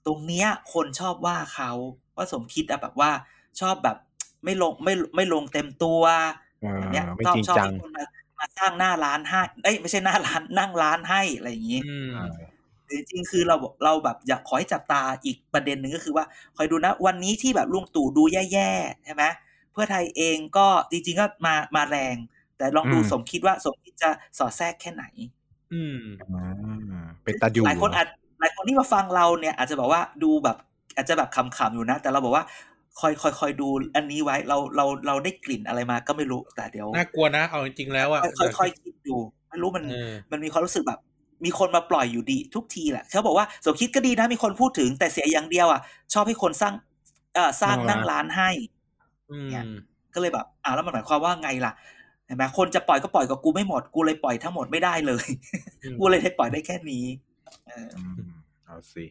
ตรงเนี้ย คนชอบว่าเขาว่าสมคิดอะแบบว่าชอบแบบ ไม่ลงไม่ไม่ลงเต็มตัว
เออ
อย่างเนี้ย
ไม่
ชอบ
จริง
ชอบ
จัง
ให้คนมามาสร้างหน้าร้านให้เอ้ยไม่ใช่หน้าร้านนั่งร้านให้อะไรอย่างนี้
อืม
อ่า
จริงๆคือเราเราแบบอยากขอให้จับตาอีกประเด็นหนึ่งก็คือว่าคอยดูนะ วันนี้ที่แบบลุงตู่ดูแย่ๆใช่ไหมเพื่อไทยเองก็จริงๆก็มามาแรง แต่ลองดูสมคิดว่าสมคิดจะสอดแทรกแค่ไหน
อืม
อ่าเป็นตาอยู่
หลายคนอาจหลายคนที่มาฟังเราเนี่ย อาจจะบอกว่าดูแบบอาจจะแบบขำๆอยู่นะ แต่เราบอกว่า คอยคอยคอยดูอันนี้ไว้เราเราเราได้กลิ่นอะไรมาก็ไม่รู้แต่เดี๋ยว
น่ากลัวนะเอาจริงๆแล้วอะ
ค่อยค่อยๆคิดดูไม่รู้มัน
เออ
มันมีความรู้สึกแบบ มีคนมาปล่อยอยู่ดีทุกทีแหละเขาบอกว่าสมคิดก็ดีนะมีคนพูดถึงแต่เสียอย่างเดียวอะชอบให้คนสร้างเอ่อสร้างนั่งร้านให้
อื
เนี่ย
ม
ก็เลยแบบอ้าวแล้วมันหมายความว่าไงล่ะเห็นไหมคนจะปล่อยก็ปล่อยกับกูไม่หมดกูเลยปล่อยทั้งหมดไม่ได้เลย
อืม
กูเลยได้ปล่อยได้แค่นี้เออ
อืมเอาสิ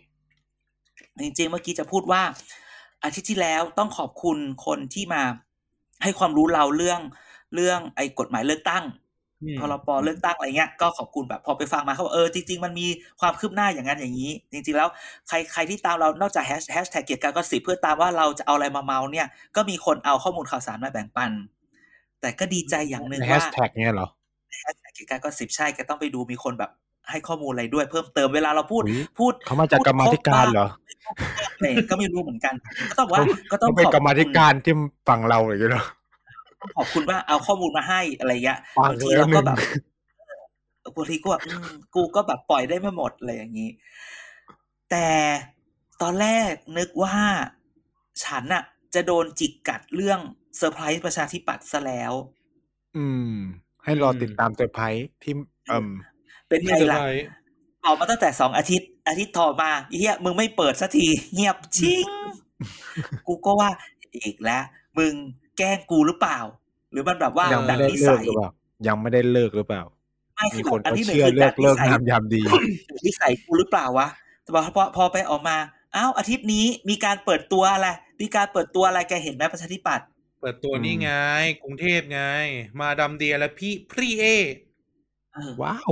จริงๆเมื่อกี้จะพูดว่า อาทิตย์ที่แล้วต้องขอบคุณคนที่มาให้ความรู้เราเรื่องเรื่องไอ้กฎหมายเลือกตั้ง
อืม
พรบเลือกตั้งอะไรเงี้ยก็ขอบคุณแบบพอไปฟังมาเขาบอกเออจริงๆมันมีความคืบหน้าอย่างนั้นอย่างนี้ จริงๆแล้วใครใครที่ตามเรานอกจากแฮชแฮชแท็กเกียรติการก็สิบเพื่อตามว่าเราจะเอาอะไรมาเมาเนี่ย ก็มีคนเอาข้อมูลข่าวสารมาแบ่งปัน แต่ก็ดีใจอย่างหนึ่ง
แฮ
ว่า
ชแท็กเนี่ยเหรอ
แฮชแท็กเกียรติการก็สิบใช่แกต้องไปดูมีคนแบบ ให้ข้อมูลอะไรด้วยเพิ่มเติมเวลาเราพูด
อุ๊ย
พูด
เขามาจาก
พูด
กรรมาธิการเหรอ
ครบบ้างเนี่ยก็ไม่รู้เหมือนกัน ก็ต้องว่าก็ต้อง
เขาเป็น
ขอบ
กรรมาธิ
คุณ
การที่ฝั่งเราอย่างเงี้ยเหรอ
ต้องขอบคุณว่าเอาข้อมูลมาให้อะไรเงี้ย
ฟัง
บางที
แล้ว
เราก็
หนึ่ง
แบบเออบางทีก็แบบอืมกูก็แบบปล่อยได้ไม่หมดอะไรอย่างนี้ แต่ตอนแรกนึกว่าฉันอะจะโดนจิกกัดเรื่องเซอร์ไพรส์ประชาธิปัตย์ซะแล้ว
อืม ให้รอติดตามเซอร์ไพรส์ที่เอ่ม
เป็น
ไม่
ไง
เซอร์
ล่ะ
ไพรส์
ออกมาตั้งแต่สองอาทิตย์ อาทิตย์ต่อมาไอ้เฮียมึงไม่เปิดสักที เงียบชิงกูก็ว่าอีกแล้ว มึงแกล้งกูหรือเปล่า หรือมันแบบว่า
ยัง
ดั
ไม่
ด
ได้
นิ
เลิ
สั
ก
ย
หรือเปล่ายังไม่ได้เลิกหรือเปล่า
ไม่คื
มี
อ
คน
อัน
เขา
ที่หนึ่ง
เชื่อ
คือ
เลิ
ดั
ก
ดนิ
เลิก
สัย
งามยามดี
นิสัยกูหรือเปล่าวะแต่พอพอพอไปออกมาอ้าวอาทิตย์นี้มีการเปิดตัวอะไรมีการเปิดตัวอะไรแกเห็นไหมประชาธิปัตย์
เปิดตัว
อืม
นี่ไง กรุงเทพไง มาดามเดียร์และพี่เอ
เออ
ว้าว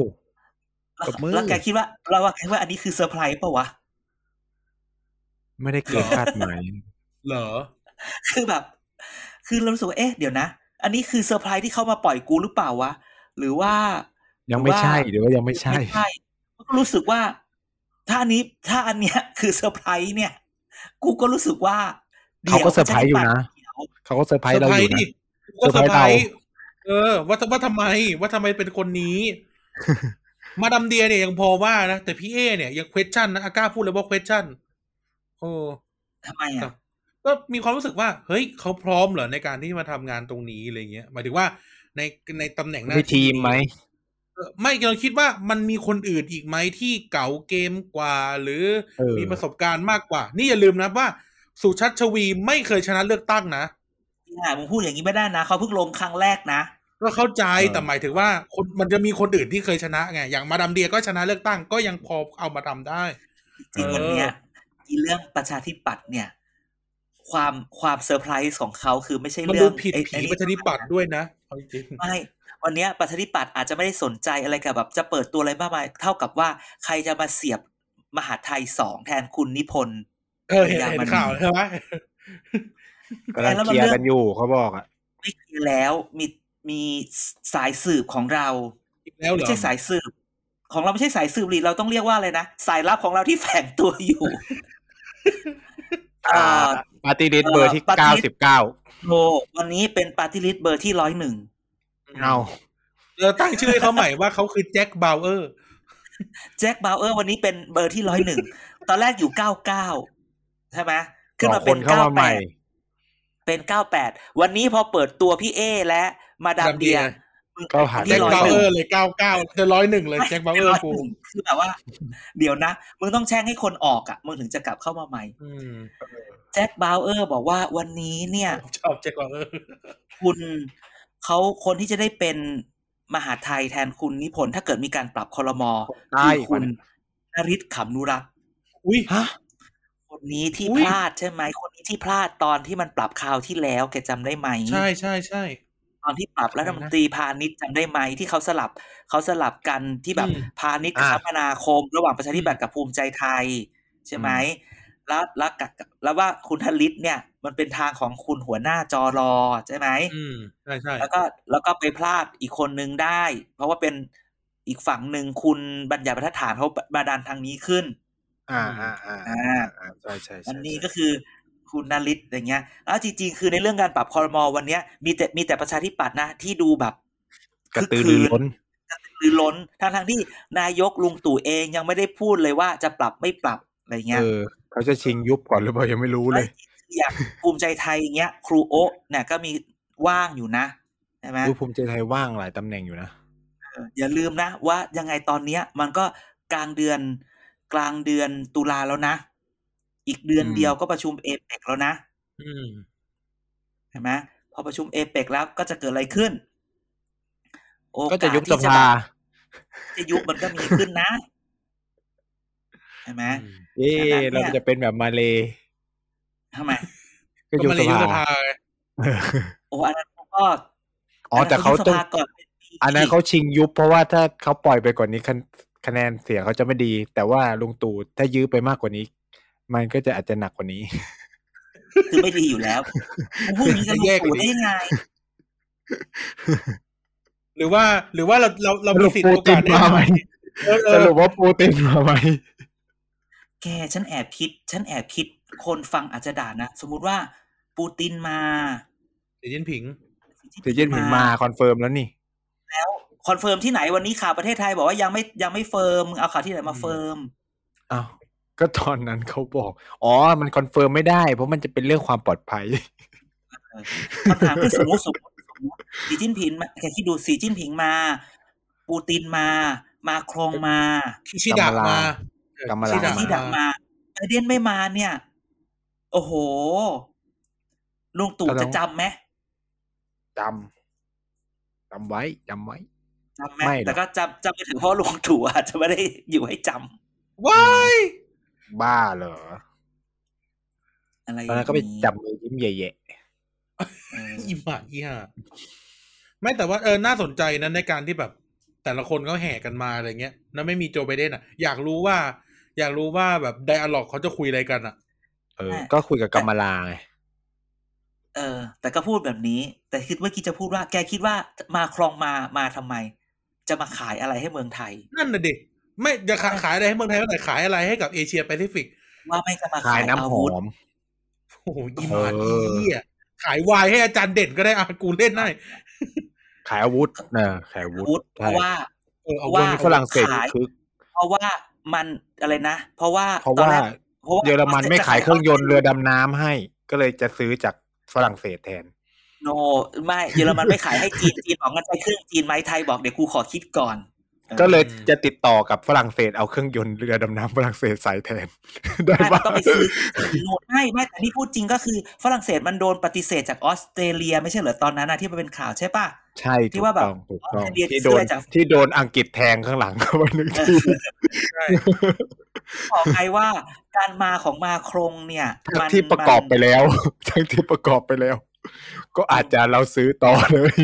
แล้ว
ตบมือ
แล้วแกคิดว่า เราว่าแกว่าอันนี้คือเซอร์ไพรส์ป่าวะ
ไม่ได้เกินคาดหมาย
เหรอ
คือแบบ คือเรารู้สึกว่าเอ๊ะเดี๋ยวนะ อันนี้คือเซอร์ไพรส์ที่เขามาปล่อยกูหรือเปล่าวะ หรือว่า
ยังไม่ใช่หรือว่ายังไม่ใช่
ไม่ใช่ก็รู้สึกว่า ถ้าอันนี้ถ้าอันเนี้ย คือเซอร์ไพรส์เนี่ย กูก็รู้สึกว่า
เขาก็เซอร์ไพรส์อยู่นะ
เดี๋ยว
เขาก็เซอร์ไพร
เซอ
ส์
ร์
เรา
ไพร
อยู่
ส์ดิ
นะ
ก็เซอร์ไพร
เซอร์ไพรส์
ส์เออ ว่าว่าทำไม ว่าทำไมเป็นคนนี้ มาดามเดียร์เนี่ยยังพอว่านะ แต่พี่เอเนี่ยยัง question นะอากล้าพูดเลยว่า question โอ้
ทำไมอะ
ก็ก็มีความรู้สึกว่า เฮ้ยเขาพร้อมเหรอในการที่มาทำงานตรงนี้อะไรเงี้ยหมายถึงว่าในในตำแหน่งหน้า
มีทีมไหม
เออไม่เราคิดว่ามันมีคนอื่นอีกไหมที่เก่าเกมกว่า หรือ
เออ
มีประสบการณ์มากกว่า นี่อย่าลืมนะว่า สุชัชวีไม่เคยชนะเลือกตั้งนะ
อะมึงพูดอย่างนี้ไม่ได้นะเขาเพิ่งลงครั้งแรกนะ
ก็เข้าใจ
เออ
แต่หมายถึงว่าคนมันจะมีคนอื่นที่เคยชนะไงอย่างมาดามเดียก็ชนะเลือกตั้งก็ยังพอเอามาทำได้
จริง
เออ
วันเนี้ยอีเรื่องประชาธิปัตย์เนี่ย ความความเซอร์ไพรส์ของเขาคือไม่ใช่
มัน
เรื่
ดู
อง
ผิด
ไอ้
ผี
ไอ้นี่
ประชาธิปัตย์ด้วยนะเอาจริง
ไม่วันเนี้ยประชาธิปัตย์อาจจะไม่ได้สนใจอะไรกับแบบจะเปิดตัวอะไรมากมายเท่ากับว่าใครจะมาเสียบมหาไทยสองแทนคุณนิพนธ์
เออเห็น
อย่าง
เห็
มัน
นข่าวใช่ไหม
กำลังเคลียร์กันอยู่เขาบอกอะ
ไม่เคลียร์แล้วมี มีสายสืบของเรา
อีกแล้วเหร
ไม่
อ
ใช่สายสืบ ของเราไม่ใช่สายสืบหรือเราต้องเรียกว่าอะไรนะ สายลับของเราที่แฝงตัวอยู่อ่า
ปาร์ตี้ลิสเบอร์ที่
เอ่อ
เก้า
party
สิบเก้า
โทวันนี้เป็นปาร์ตี้ลิสต์เบอร์ที่ร้อยหนึ่ง
เอา
เราตั้งชื่อให้เขาใหม่ว่าเขาคือแจ็คบาวเออร์
แจ็คบาวเออร์วันนี้เป็นเบอร์ที่ร้อยหนึ่งตอนแรกอยู่เก้าเก้าใช่ไหมขึ้น
สอ
มาง
ค
เป็นน
เข้า
เก้า
มาให
แป
ม่
ดเป็นเก้าแปดวันนี้พอเปิดตัวพี่เอและ มาดามเดีย
ก็หา
แจ็ค
ที่ร้อย
บาว
หนึ่
เองอร์เลยเก้าเก้าจะร้อยหนึ่งเลยแจ็คบาวเออร์กู
คือแบบว่า เดี๋ยวนะมึงต้องแช่งให้คนออกอะมึงถึงจะกลับเข้ามาใหม่
อืม
แจ็คบาวเออร์บอกว่าวันนี้เนี่ย
ชอบแจ็คบาวเออร์
คุณเขาคนที่จะได้เป็นมหาดไทยแทนคุณนิพนธ์ถ้าเกิดมีการปรับคอรมอ
ใต้
คือคุณนริศขำนุรักษ์
อุ้ย
ฮะ
คนนี้ที่
อุ๊ย
พลาดใช่ไหมคนนี้ที่พลาดตอนที่มันปรับคราวที่แล้วแกจำได้ไหม
ใช่ใช่ใช่
ต อนที่ปรับรัฐมนตรีพาณิชย์จำได้ไหมที่เขาสลับเขาสลับกันที่แบบ
อืม
พาณิชย์กับ
อ่า
คมนาคม ระหว่างประชาธิปัตย์กับภูมิใจไทย ใช่ไหมแล้วแล้วกับแล้วว่าคุณธลิตเนี่ย มันเป็นทางของคุณหัวหน้าจอรอใช่ไหม
อืมใช่ใช่
แล้วก็แล้วก็ไปพลาดอีกคนนึงได้ เพราะว่าเป็นอีกฝั่งหนึ่งคุณบัญญัติบรรทัดฐานเขาบาดานทางนี้ขึ้น
อ่าอ่าอ่า
อ่า
อ่าใช่ใช่ใช่
อันนี้ก็คือ คุณนริศอย่างเงี้ยแล้วจริง ๆ คือในเรื่องการปรับคอรมอวันเนี้ยมีแต่มีแต่ประชาธิปัตย์นะ ที่ดูแบบ
กระตือรือร้น
หรือล้นทั้งทงๆที่นายกลุงตู่เองยังไม่ได้พูดเลยว่าจะปรับไม่ปรับอะไรเงี้ย
เออเขาจะชิงยุบก่อนหรือเปล่ายังไม่รู้เลย
อย่างภูมิใจไทยเงี้ย ครูโอะเนี่ยก็มีว่างอยู่นะใช่ไหม
ดูภูมิใจไทยว่างหลายตำแหน่งอยู่นะ
เอออย่าลืมนะว่ายังไงตอนเนี้ยมันก็กลางเดือนกลางเดือนตุลาแล้วนะ อีกเดือน
อืม
เดียวก็ประชุมเอเปกแล้วนะ
อืม
เห็นไหมพอประชุมเอเปกแล้วก็จะเกิดอะไรขึ้น โอกาส
ก็จะยุบส
ที่
ภา
แบบจะยุบมันก็มีขึ้นนะเห็นไหม
เอ๊
ฉะนั้นเนี่ย
เราจะเป็นแบบมาเล
ทำไม
ก็
ก็
ยุบ
มา
ส
เลยยุบส
ภา
ภาไง
โอ้อันนั้นเขาก็
อ๋อแต่เขา
ยุบส
ต้อง
ภก่อนเป็นปี
อันนั้นเขาชิงยุบเพราะว่าถ้าเขาปล่อยไปกว่านี้คะคะแนนเสียงเขาจะไม่ดี แต่ว่าลุงตู่ถ้ายื้อไปมากกว่านี้ มันก็จะอาจจะหนักกว่านี้
คือไม่ดีอยู่แล้วมึงพูดอย่างนี้กับลุงตู่ได้ยังไง
หรือว่า หรือว่าเราเราเรา
สรุ
มี
ป
สิท
ปู
ธิ์โอ
ติ
กานสได้
มาไหม
เออเอ
ส
อ
รุปว่าปูตินมาไหม
แกฉันแอบคิด ฉันแอบคิด คนฟังอาจจะด่านะสมมุติว่า ปูตินมา
เดี๋ยวยินผิง
สีจิ้นผิงมา confirm แล้วนี่
แล้ว confirm ที่ไหนวันนี้ข่าวประเทศไทยบอกว่ายังไม่ยังไม่ firm มึงเอาข่าวที่ไหนมา firm
อ้าว ก็ตอนนั้นเขาบอก อ๋อ มัน confirm ไม่ได้ เพราะมันจะเป็นเรื่องความปลอดภัย
คำถามคือสมมติสมมติสมมติสีจิ้นผิงมาแกคิดดูสีจิ้นผิงมา ปูตินมา มาโครงมา
คิชิดะ
กำมะลา
มาเออกำ
มะลา
คิชิดะ
ที่ดักมาไบเดนไม่มาเนี่ย โอ้โหลุงตู่
ก็ต้
จะ
อง
จำไหม
จำจำไว้จำไว้
จำไหม
ไม่หรอก
แต่ก็จำจำไปถึงเพราะลุงตู่อาจจะไม่ได้อยู่ให้จำ
ว้าย
บ้าเหรอ
อะไร
ตอนนั้นก็ไปจับมือยิ้มแย่
เออ
อีหมาอีห่าไม่แต่ว่าเออน่าสนใจนะในการที่แบบ แต่ละคนก็แห่กันมาอะไรเงี้ยแล้วไม่มีโจไบเดนอะ อยากรู้ว่า อยากรู้ว่าแบบไดอะล็อกเขาจะคุยอะไรกันอะ
ๆเออ ก็คุยกับกัมมาลาไง
เออ แต่ก็พูดแบบนี้ แต่คิดเมื่อกี้จะพูดว่า แกคิดว่ามาคลองมามาทำไม จะมาขายอะไรให้เมืองไทย
นั่นน่ะดิ ไม่จะขายขายอะไรให้เมืองไทยก็แต่ขายอะไรให้กับเอเชียแปซิฟิก
ว่าไม่จะมา
ขายน้ำ
อา
ห
วุ
อ
ธ
ม
โอ้โหอีหมา
เอ
อี
อ
เหี้ยขายวายให้อาจารย์เด่นก็ได้อะกูเล่นได้
ขายอาวุธเออขายอาวุ
อา
ธ
วุธเพ
ใช่
ราะว่า
เออเอา
ว่า
ช่วงนี้ฝรั่งเศส
ขาย
คึก
เพราะว่ามันอะไรนะเพราะว่า
เพราะ
ตอน
ว่า
แรกเพราะว่า
เยอรมันไม่ขายเครื่องยนต์เรือดำน้ำให้ ก็เลยจะซื้อจากฝรั่งเศสแทน
โน ไม่เยอรมันไม่ขายให้จีนจีนบอกงั้นใช้เครื่องจีนไหมไทยบอกเดี๋ยวกูขอคิดก่อนออ
ก็เลยจะติดต่อกับฝรั่งเศสเอาเครื่องยนต์เรือดำน้ำฝรั่งเศสใส่แทน ได้
ไม่
ปะ
ต้องไปซื้อโนดไม่ไม่แต่นี่พูดจริงก็คือฝรั่งเศสมันโดนปฏิเสธจากออสเตรเลีย ไม่ใช่เหรอตอนนั้นนะที่มันเป็นข่าวใช่ปะ
ใช่
ที่
ถูก
ว่าแบบ
ต้องถูกต้อง
ออสเตรเลีย
ที่
ซื้
โด
อนอะไรจาก
ที่โดนอังกฤษแทงข้างหลังเข้ามาหนึ่งที
บอกไงว่าการมาของมาโครงเนี่ย
ทั้ง
มัน
ที่ประกอบไป
มัน
แล้ว ทั้งที่ประกอบไปแล้ว ก็อาจจะเราซื้อต่อเลย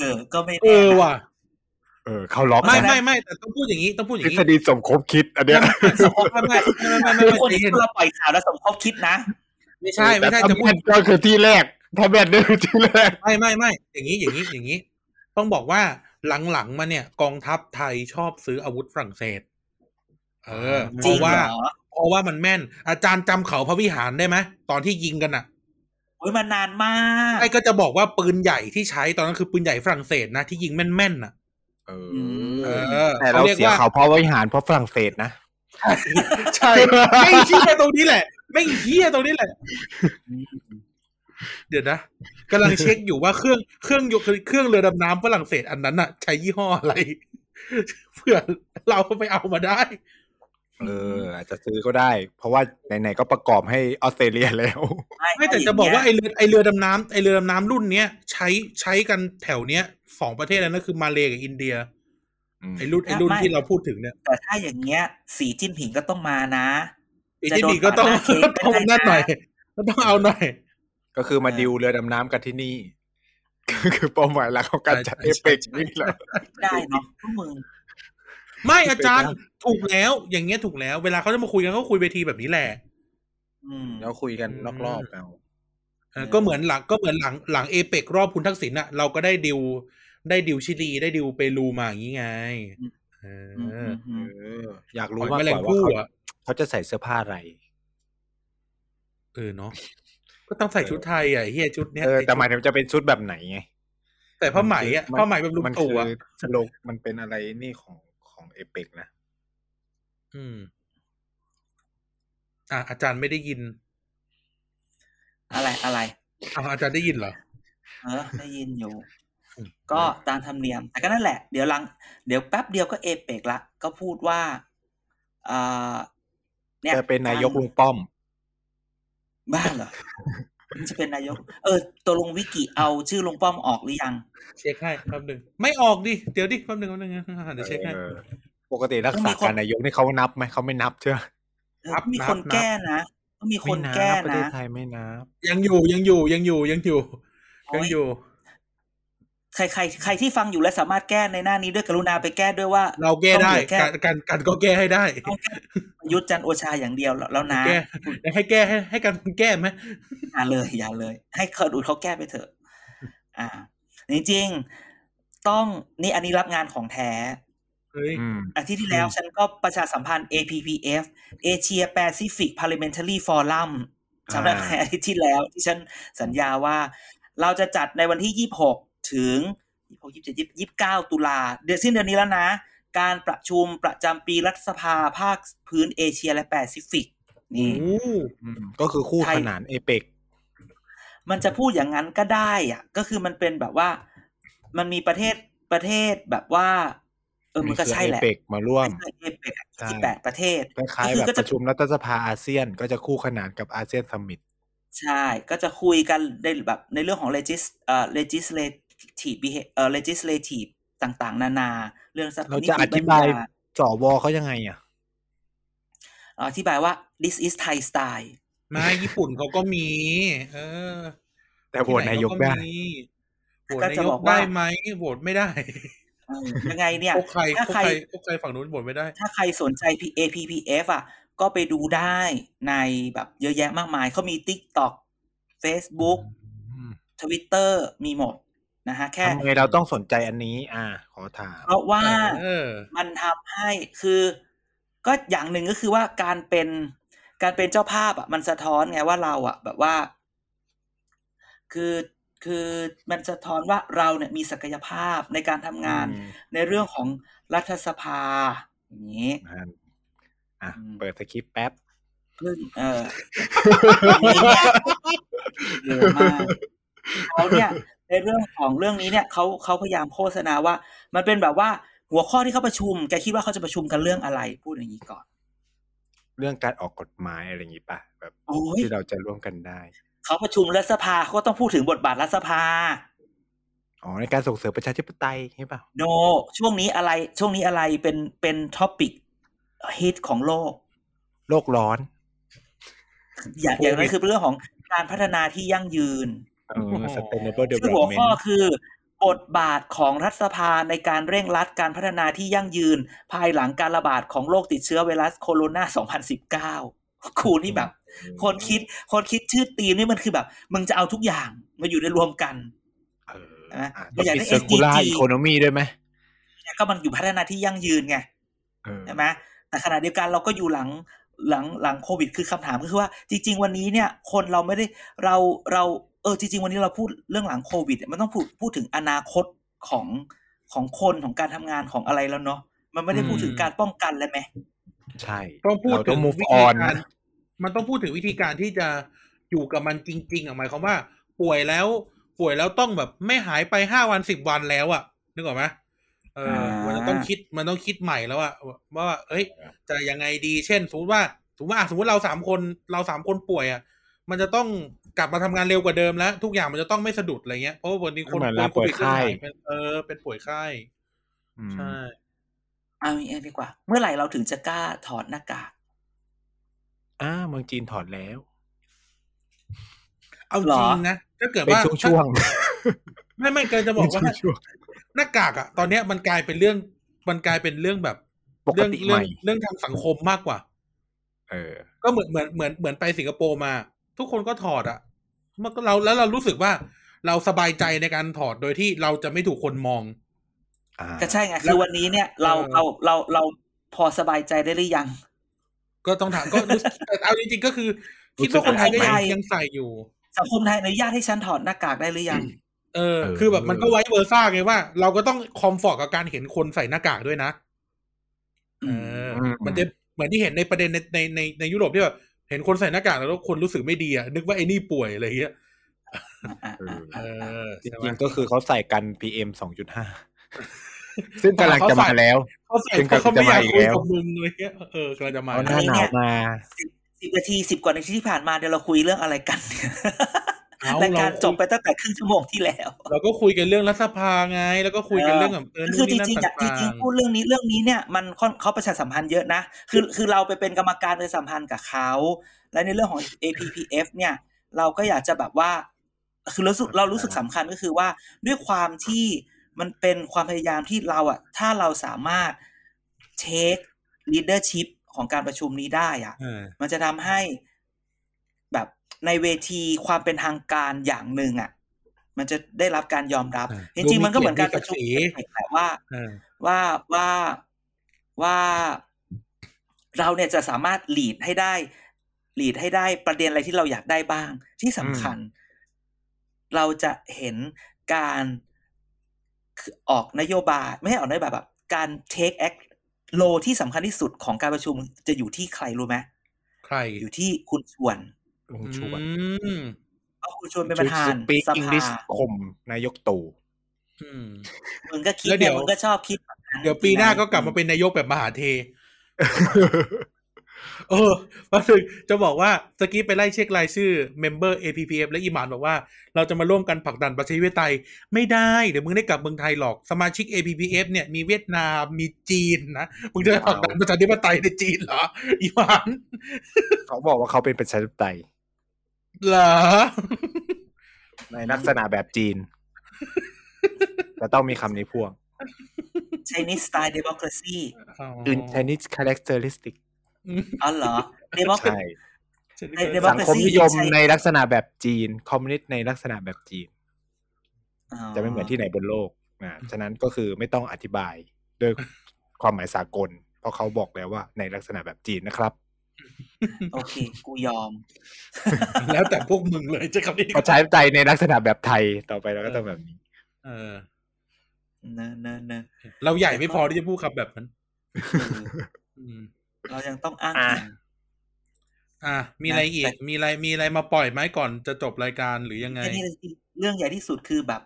เออก็ไม่
เอ
แน่
อ
นะ
ว่ะ
เออเขาล็อก
ไม่
นะ
ไม่ไม่แต่ต้องพูดอย่างนี้ต้องพูดอ
ท
ย่า
ฤ
งนี้
ษฎีสมคบคิดอันเนี้ย
ไม่ไม่ไม่ไม่ไม่ไม่
คือ
ไม่
คน
ใจ
ที่
เย็น
เราปล่อยข่าวแล้วสมคบคิดนะ
ไม่ใช่ไม่ใช่
แต่
จะ
ถ้า
พู
แบ
ด
นก็คือที่แรกถ้าแบนนี่คือที่แรก
ไม่ไม่ไม่อย่างนี้อย่างนี้อย่างนี้ ต้องบอกว่าหลังๆมาเนี่ย กองทัพไทยชอบซื้ออาวุธฝรั่งเศส เออเพ
จริง
ราะว่า
เหรอ
เพราะว่ามันแม่น อาจารย์จำเขาพระวิหารได้ไหมตอนที่ยิงกันอะ
โอ้ยมันนานมาก
ไอ้ก็จะบอกว่าปืนใหญ่ที่ใช้ตอนนั้นคือปืนใหญ่ฝรั่งเศสนะที่ยิงแม่นๆน่ะ
เอ
เอ
อ
อ
แต่เรา
เขาเรียก
เสีย
ว่า
เขาเพราะวิหารเพราะฝรั่งเศสนะ
ใช่ไม่เชี่ยตรงนี้แหละไม่เชี่ยตรงนี้แหละ เดี๋ยวนะกำลังเช็คอยู่ว่าเครื่องเครื่องยกเครื่องเรือดำน้ำฝรั่งเศสอันนั้นน่ะ ใช้ยี่ห้ออะไรเพื่อเราไปเอามาได้
เอออาจจะซื้อก็ได้ เพราะว่าไหนๆก็ประกอบให้ออสเตรเลียแล้ว
ไม่แต่จะบอกว่าไอเรือไอเรือดำน้ำไอเรือดำน้ำรุ่นเนี้ยใช้ใช้กันแถวเนี้ย สองประเทศแล้วนั่นคือมาเลกับอินเดียไอรุ่นไอรุ่นที่เราพูดถึงเนี่ย
แต่ถ้าอย่างเงี้ย สีจิ้นผิงก็ต้องมานะ
ไอที่นี่ก็ต้อง
จะโดนปาดหน้าเค้ก
ต้อง
ไม่ได้นะ
นั่นหน่อยก็ต้องเอาหน่อย
ก็คือมาดิวเรือดำน้ำกันที่นี่ก็คือเป้าหมายหลักของการจัด
ใช่
เอ
ใช่
เปกนี่แหละ
ได้เนาะพวกมึง
ไม่อาจารย์ถูกแล้ว อย่างเงี้ยถูกแล้ว เวลาเขาจะมาคุยกันก็คุยเวทีแบบนี้แหละ
อืม
แล้วคุยกันรอบๆเอา
เออ ก็เหมือนหลังก็เหมือนหลังหลังเอเปกรอบคุณทักษิณอะเราก็ได้ดิวได้ดิวชิลีได้ดิวเปรูมาอย่างงี้ไงเอ
อืม
อ
อืมอืม
เอออยากรู้
หอย
มาก
แมล
ก
ง
ว่า
ภู่
ว่าเขา
อะ
เขาจะใส่เสื้อผ้าอะไร
เออเนาะก็ต้องใส่ชุดไทยอะไอ้เฮียชุดเนี้ย
เออ
ไอ้
แต่
ชุด
หมายถึงจะเป็นชุดแบบไหนไง
แต่ผ้าไหมอะ
มัน
ผ้าไหมแบบลุง
มัน
ตู่
คือ
อะ
สโลกมันเป็นอะไรนี่ของของเอเปกนะ
อืม อะอาจารย์ไม่ได้ยิน
อะไรอะไร
อะอาจารย์ได้ยินเหรอ
เออได้ยินอยู่
อืม
ก็ตามธรรมเนียม แต่ก็นั่นแหละ เดี๋ยวหลัง เดี๋ยวแป๊บเดียวก็เอเปกละ ก็พูดว่าอ่าเนี่ย
จะเป็นนายก
กร
ลุงป้อม
บ้าเหรอมันจะเป็นนายก เออตัวลงวิกิเอาชื่อลุงป้อมออกหรือยัง
เช็คให้แป๊บหนึ่งไม่ออกดิเดี๋ยวดิแป๊บหนึ่งแป๊บหนึ่งนะเดี๋ยวเช็คให้
เออปกติรัก
ต้อง
ษา
มีคน
การนายกนี่เขานับไหมเขาไม่นับเชื่อ
เออ
นับ
มี
นับ
คน
นับ
แก้นะต้อง มีคน
ไม่นับ
แก้
ประเทศ
นะ
ไทยไม่นับ
ยังอยู่ยังอยู่ยังอยู่ยังอยู่ยังอยู่
ใครใครใครที่ฟังอยู่และสามารถแก้ในหน้านี้ด้วยกรุณาไปแก้ด้วยว่า
เราแก้ได้
ต้องเหลือแค่
การการการก็แก้ให้ได้
ต้องแก้ประยุทธ์จันทร์โอชาอย่างเดียวแล้วแล้วนะ
แก้ให้แก้ให้ให้การแก้ไหม
อย่าเลยอย่าเลย ให้เคิร์ดอุดเขาแก้ไปเถอะ อ่าจริงๆต้องนี่อันนี้รับงานของแท้
เฮ้ย
อืม
อาทิตย์ที่แล้วฉันก็ประชาสัมพันธ์ APPF Asia Pacific Parliamentary Forum จำได้ไหม
อ่า
อาทิตย์ที่แล้วที่ฉันสัญญาว่า เราจะจัดในวันที่ 26 ถึง 26 27 29 ตุลาเดือนสิ้นเดือนนี้แล้วนะ การประชุมประจำปีรัฐสภาภาคพื้นเอเชียและแปซิฟิกนี่
โอ้
อืมก็คือคู่
ไทย
ขนานเอเปก
มันจะพูดอย่างนั้นก็ได้อะก็คือมันเป็นแบบว่า มันมีประเทศประเทศแบบว่าเออมันก็ใช่แหละ
เอเปกมาร่วม
เอเปก
ใช่
ที่แปดประเทศ
คล้าย
ก็
ๆ
คื
แบบ
ก็
ป
จะ
ระชุมรัฐสภาอาเซียนก็จะคู่ขนานกับอาเซียนซัมมิต
ใช่ก็จะคุยกันในแบบในเรื่องของ legis เอ่อ legislative beha- เอ่อ legislative ต่างๆ นานาเรื่องทรัพย์
เราจะอธิบาย
นิติญญ
สวเขายังไงอะ
อธิบายว่า this is Thai style
มาญี่ปุ่นเขาก็มี เออ
แต่โหวตนายกได้
ที่หนเขาก็มีโหวต
ก็
นา
จะ
ย
บ
ก
อกว่า
ได้ไหมโหวตไม่ได้
เออ ยังไงเนี่ย
พวกใคร
ถ้า
พวก
ใคร
ใครพวกใครฝั่งนู้นโหวตไม่ได้
ถ้าใครสนใจ APPF อะ ก็ไปดูได้ในแบบเยอะแยะมากมายเขามี TikTok Facebook
อืม
Twitter มีหมดนะฮะแค่
ทำไมเราต้องสนใจอันนี้ อ่า ขอถาม
เพราะว่า
เออ
มันทำให้คือ ก็อย่างหนึ่งก็คือว่าการเป็นการเป็นเจ้าภาพอะมันสะท้อนไงว่าเราอะ แบบว่า คือ คือมันสะท้อนว่าเราเนี่ยมีศักยภาพในการทำงาน
อืม
ในเรื่องของรัฐสภา อย่างนี้
อ่าอะ
อืม
เปิดสคริปต์แป๊บ
เพิ่งเออนี่เนี่ยเยอะมากเขาเนี่ยในเรื่องของเรื่องนี้เนี่ยเขาเขาพยายามโฆษณาว่า มันเป็นแบบว่าหัวข้อที่เขาประชุมแกคิดว่าเขาจะประชุมกันเรื่องอะไร พูดอย่างนี้ก่อน
เรื่องการออกกฎหมายอะไรอย่างนี้ป่ะแบบ
โอ้ย
ที่เราจะร่วมกันได้
เขาประชุมรัฐสภาเขาก็ต้องพูดถึงบทบาทรัฐสภา
อ๋อในการส่งเสริมประชาธิปไตยใช่ป่ะ
No ช่วงนี้อะไรช่วงนี้อะไรเป็นเป็น topic ฮิตของโลก
โลกร้อน
อย่างอย่างนั้นคือเรื่องของการพัฒนาที่ยั่งยืน
เออ sustainable
ชื่อหัว
development
ข้อคือบทบาทของรัฐสภาในการเร่งรัดการพัฒนาที่ยั่งยืน ภายหลังการระบาดของโรคติดเชื้อไวรัสโคโรนา 2019 ครูนี่แบบ คนคิดคนคิดชื่อตีมนี่มันคือแบบ มึงจะเอาทุกอย่างมาอยู่ในรวมกัน
เออ
ใช่ไหม
อะ
เราอยากได้
มี circular
SDG
economy ด้วยไหม
ก็มันอยู่พัฒนาที่ยั่งยืนไง
เออ
ใช่ไหมแต่ขณะเดียวกันเราก็อยู่หลังหลังหลังโควิด คือคำถามก็คือว่า จริง ๆ วันนี้เนี่ย คนเราไม่ได้เราเราเออจริง ๆ วันนี้เราพูดเรื่องหลังโควิดเนี่ยมันต้องพูดพูดถึงอนาคตของของคนของการทำงานของอะไรแล้วเนาะมันไม่ได้พูดถึงการป้องกันแล้วไหม
ใช่
ต้องพูด
เรา
ถึ
ต้อง
ง
move
วิธี
on
การ มันต้องพูดถึงวิธีการที่จะอยู่กับมันจริง ๆอะหมายความว่า ป่วยแล้ว ป่วยแล้วต้องแบบไม่หายไปห้าวันสิบวันแล้วอะนึกออกไหมเออมันจะต้องคิดมันต้องคิดใหม่แล้วอะว่าเอ้ย จะยังไงดี เช่นสมมติว่าสมมติว่าอะสมมติเราสามคนเราสามคนป่วยอะมันจะต้องกลับมาทำงานเร็วกว่าเดิมแล้ว ทุกอย่างมันจะต้องไม่สะดุดอะไรเงี้ยเพราะว่าวันนี้คน
เหมือนลา
โควิด
ป่วยไข้
เป็นเออ เป็นป่วยไข้
อืม
ใช่
เอาอย่างนี้ดีกว่า เมื่อไหร่เราถึงจะกล้าถอดหน้ากาก
อ่าเมืองจีนถอดแล้ว
เอา
หร
จ
อ
ริงนะถ้าเกิด
เป็น
ว่า
ช่วง
ไม่ไม่เกินจะบอกว่า
เป็นช่วง
หน้ากากอะ ตอนเนี้ยมันกลายเป็นเรื่อง มันกลายเป็นเรื่องแบบ
ปก
เรื่อง
ติ
เรื่
ให
อง
ม่
เรื่องทางสังคมมากกว่า
เออ
ก็เหมือนเหมือนเหมือนเหมือนไปสิงคโปร์มา ทุกคนก็ถอดอะมันก็เราแล้วเรารู้สึกว่าเราสบายใจในการถอดโดยที่เราจะไม่ถูกคนมอง
อ่า
ก็ใช่ไงคือวันนี้เนี่ย เรา
เออ
เราเราเราพอสบายใจได้หรือยัง
ก็ต้องถามก็รู้สึกแต่เอาจริงๆก็คือ คิดว่าคนไทยก็ยังยังใส่อยู่
สังคมไทยอนุญาตให้ฉันถอดหน้ากากได้หรือยัง
เออ คือแบบมันก็ vice versa ไงว่า เราก็ต้อง comfort กับการเห็นคนใส่หน้ากากด้วยนะเอออ
ม
มันจะเหมือนที่เห็นในประเด็นในในในในยุโรปที่แบบเห็นคนใส่หน้ากากแล้วคนรู้สึกไม่ดีอะนึกว่าไอ้นี่ป่วยอะไรอย่างเงี้ย
อะ
เอ
อะ
อ
เออ
จ
ใช่ไหม
ริงๆก็คือเขาใส่กัน PM สองจุดห้า ซึ่งกำลังจะมาแล้ว
เขาใส่
ซึ่ง
เพราะเขาไม่อยาก
จะมาอีก
คุย
แล้ว
กับมึงเลยเงี้ยเออกำลังจะมา
เอาหน้าหนาวมา
สิบนาทีสิบกว่านาทีที่ผ่านมาเดี๋ยวเราคุยเรื่องอะไรกันเนี่ย
เอา
รายการ
เจ
บไปตั้งแต่ครึ่งชั่วโมงที่แล้ว
เราก็คุยกันเรื่องรัฐสภาไง แล้วก็คุยกันเรื่องแบบเออ
คือ
นู่น
จ
นี่นั่น
ริงๆอยากจ
ต่า
ริง
ง
ๆพูดเรื่องนี้เรื่องนี้เนี่ยมันค่อนเขาประชาสัมพันธ์เยอะนะ คือคือเราไปเป็นกรรมการประชาสัมพันธ์กับเขาและในเรื่องของ APPF เนี่ย เราก็อยากจะแบบว่า คือรู้สึกเรารู้สึกสำคัญก็คือว่าด้วยความที่ มันเป็นความพยายามที่เราอะถ้าเราสามารถ take leadership ของการประชุมนี้ได้อะ
ๆเออ
มันจะทำให้แบบในเวทีความเป็นทางการอย่างหนึ่งอะมันจะได้รับการยอมรับ
เออ
จริงๆ มันก็เหมือนการประชุม
ดูมีเกียรติมีศักดิ์ศรี
แต่ว่า
เออ
ว่าว่าว่าเราเนี่ยจะสามารถ lead ให้ได้ lead ให้ได้ประเด็นอะไรที่เราอยากได้บ้าง ที่สำคัญ เราจะเห็นการ ออกนโยบายไม่ใช่ออกนโยบายแบบ การ take act โลที่สำคัญที่สุดของการประชุมจะอยู่ที่ใครรู้ไหม
ใคร
อยู่ที่คุณชวน
ลุงชวน
อืม
เพราะคุณชวนเป็นประธาน
สปีก
ส
อัง
ภาก
ฤษคมนายกตู่
อืม
มึงก็คิด
แล้วเดี๋
เนี่ย
ยว
มึงก็ชอบคิดแบบนั้น
เดี๋ยวปีหน้าก็กลับมาเป็นนายกแบบมหาเท เออมาถึงจะบอกว่าสกี้ไปไล่เช็ครายชื่อเมมเบอร์ APPF และอีหมานบอกว่า เราจะมาร่วมกันผลักดันประชาธิปไตยไม่ได้ เดี๋ยวมึงได้กลับเมืองไทยหรอก สมาชิก APPF เนี่ยมีเวียดนามมีจีนนะ มึงจะไปผลักดันประชาธิปไตยในจีนเหรอ อีหมาน
เขาบอกว่าเขาเป็นประชาธิปไตย
เหรอ
ในลักษณะแบบจีนจะต้องมีคำนี้พ่วง
ใช้นิสไตล์ democracy
in Chinese characteristic
อ๋อเหรอ democracy
ใช่
ในใน
สังคมนิยม
ใช่
ในลักษณะแบบจีน คอมมิวนิสต์ในลักษณะแบบจีน จะไม่เหมือนที่ไหนบนโลกนะฉะนั้นก็คือไม่ต้องอธิบายด้วยความหมายสากล เพราะเขาบอกแล้วว่าในลักษณะแบบจีนนะครับ
โอเค กูยอม
แล้วแต่พวกมึงเลยจะคำนี้
ประชาธิปไตยในลักษณะแบบไทยต่อไปเราก็ต้องแบบนี้
เออ
เนอะเนอะเนอะ
เราใหญ่ไม่พอที่จะพูดคำแบบนั้น
เออ
อืม
เรายังต้องอ้าง
อะ
อิง
อะมีอะไรอีก มีอะไร มีอะไรมาปล่อยไหมก่อนจะจบรายการหรือยังไง
ไอ้นี่เรื่องใหญ่ที่สุดคือแบบ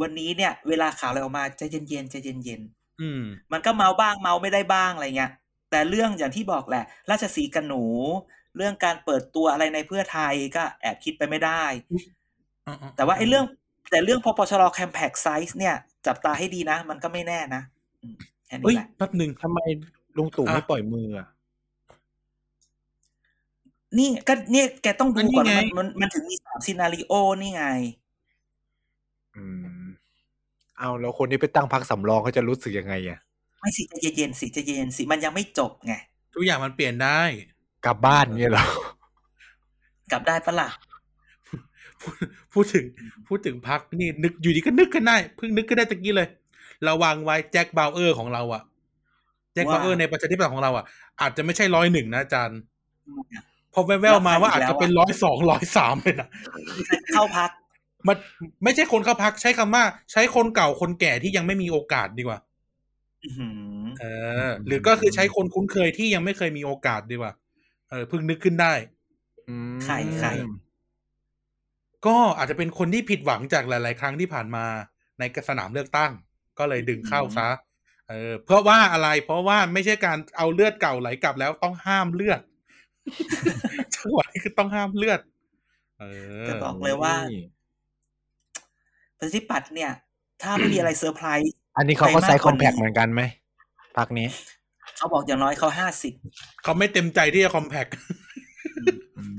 วันนี้เนี่ย เวลาข่าวอะไรออกมาใจเย็นๆใจเย็น
อืม
ๆมันก็เมาบ้างเมาไม่ได้บ้างอะไรเงี้ย แต่เรื่องอย่างที่บอกแหละ ราชสีห์กันหนู เรื่องการเปิดตัวอะไรในเพื่อไทยก็แอบคิดไปไม่ได้ แต่ว่าไอ้เรื่อง แต่เรื่องพปชรแคมแพกไซส์เนี่ย จับตาให้ดีนะ มันก็ไม่แน่นะอืมแค่
เฮ้
นี้
ย
แหละ
แป๊บหนึ่ง
ทำไมลุงตู่ไม่
อะ
ปล่อยมืออะ
นี่ก็เนี่ยแกต้องดูก่อน
อันนี้ไง
มันมันมันถึงมีสามซีนารีโอนี่ไง
อืม เอาแล้วคนที่ไปตั้งพรรคสำรองเขาจะรู้สึกยังไงอะ
ไม่สิใจเย็นๆสิใจเย็นๆสิมันยังไม่จบไง
ทุกอย่างมันเปลี่ยนได้
กลับบ้านเนี่ยเหรอ
กลับได้ปะล่ะ
พูดพูดถึง พูดถึงพรรคนี่นึกอยู่ดีก็นึกขึ้นได้เพิ่งนึกขึ้นได้ตะกี้เลย ระวังไว้แจ็คบาวเออร์ของเราอะแจ็ค
ว่า
บาวเออร์ในประชาธิปไตยของเราอะอาจจะไม่ใช่ร้อยหนึ่งนะอาจารย์พอแว่วๆมาว่าอาจจะเป็นร้อยสองร้อยสามเลยนะ
เข้าพัก
มันไม่ใช่คนเข้าพักใช้คำว่า ใช้คนเก่าคนแก่ที่ยังไม่มีโอกาสดีกว่า
อื้อหือ
เออ หรือก็คือใช้คนคุ้นเคยที่ยังไม่เคยมีโอกาสดีกว่า เออเพิ่งนึกขึ้นได้
อืม
ไข่ไข่
ก็อาจจะเป็นคนที่ผิดหวังจากหลาย ๆ ครั้งที่ผ่านมาในสนามเลือกตั้ง ก็เลยดึงเข้าซะ เออเพราะว่าอะไร เพราะว่าไม่ใช่การเอาเลือดเก่าไหลกลับแล้วต้องห้ามเลือดจังหวะนี้คือต้องห้ามเลือด เออ
จะบอกเลยว่าประชาธิปัตย์เนี่ย ถ้าไม่มีอะไรเซอร์ไพรส์
อันนี้เขาก็
ไปมาก
ไซส์คอมแพค
กว่านี้
เหมือนกันไหมพักนี้
เขาบอกอย่างน้อยเขาห้าสิบ
เขาไม่เต็มใจที่จะ compact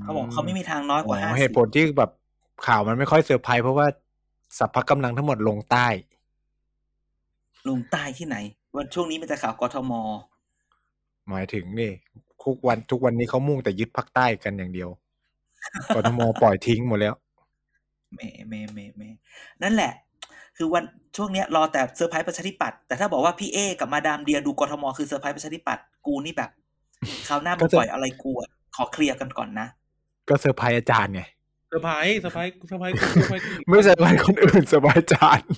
เขาบอกเขาไม่มีทางน้อยก
อ๋
ว่า
อ
ห้า
เห
สิ
เห
ตุ
ผลที่แบบข่าวมันไม่ค่อยเซอร์ไพรส์เพราะว่าสรรพกำลังทั้งหมดลงใต้
ลงใต้ที่ไหน วันช่วงนี้มันจะข่าวกทม
หมายถึงนี่ทุกวันทุกวันนี้เขามุ่งแต่ยึดภาคใต้กันอย่างเดียวกทมปล่อยทิ้งหมดแล้ว
เมเมเมเมนั่นแหละ คือวันช่วงเนี้ยรอแต่เซอร์ไพรส์ประชาธิปัตย์แต่ถ้าบอกว่าพี่เอกับมาดามเดียร์ดูกทมคือเซอร์ไพรส์ประชาธิปัตย์กูนี่แบบคราวหน้า
ก็
มึง
จะ
ปล่อยอะไรกูอะขอเคลียร์กันก่อนนะ
ก็เซอร์ไพรส์อาจารย์ไง
เซอร์ไพรส์เซอร์ไพรส์เซอร์ไพรส์เซอร์ไพรส์
ไม่เซอร์ไพรส์คนอื่นเซอร์ไพรส์อาจารย์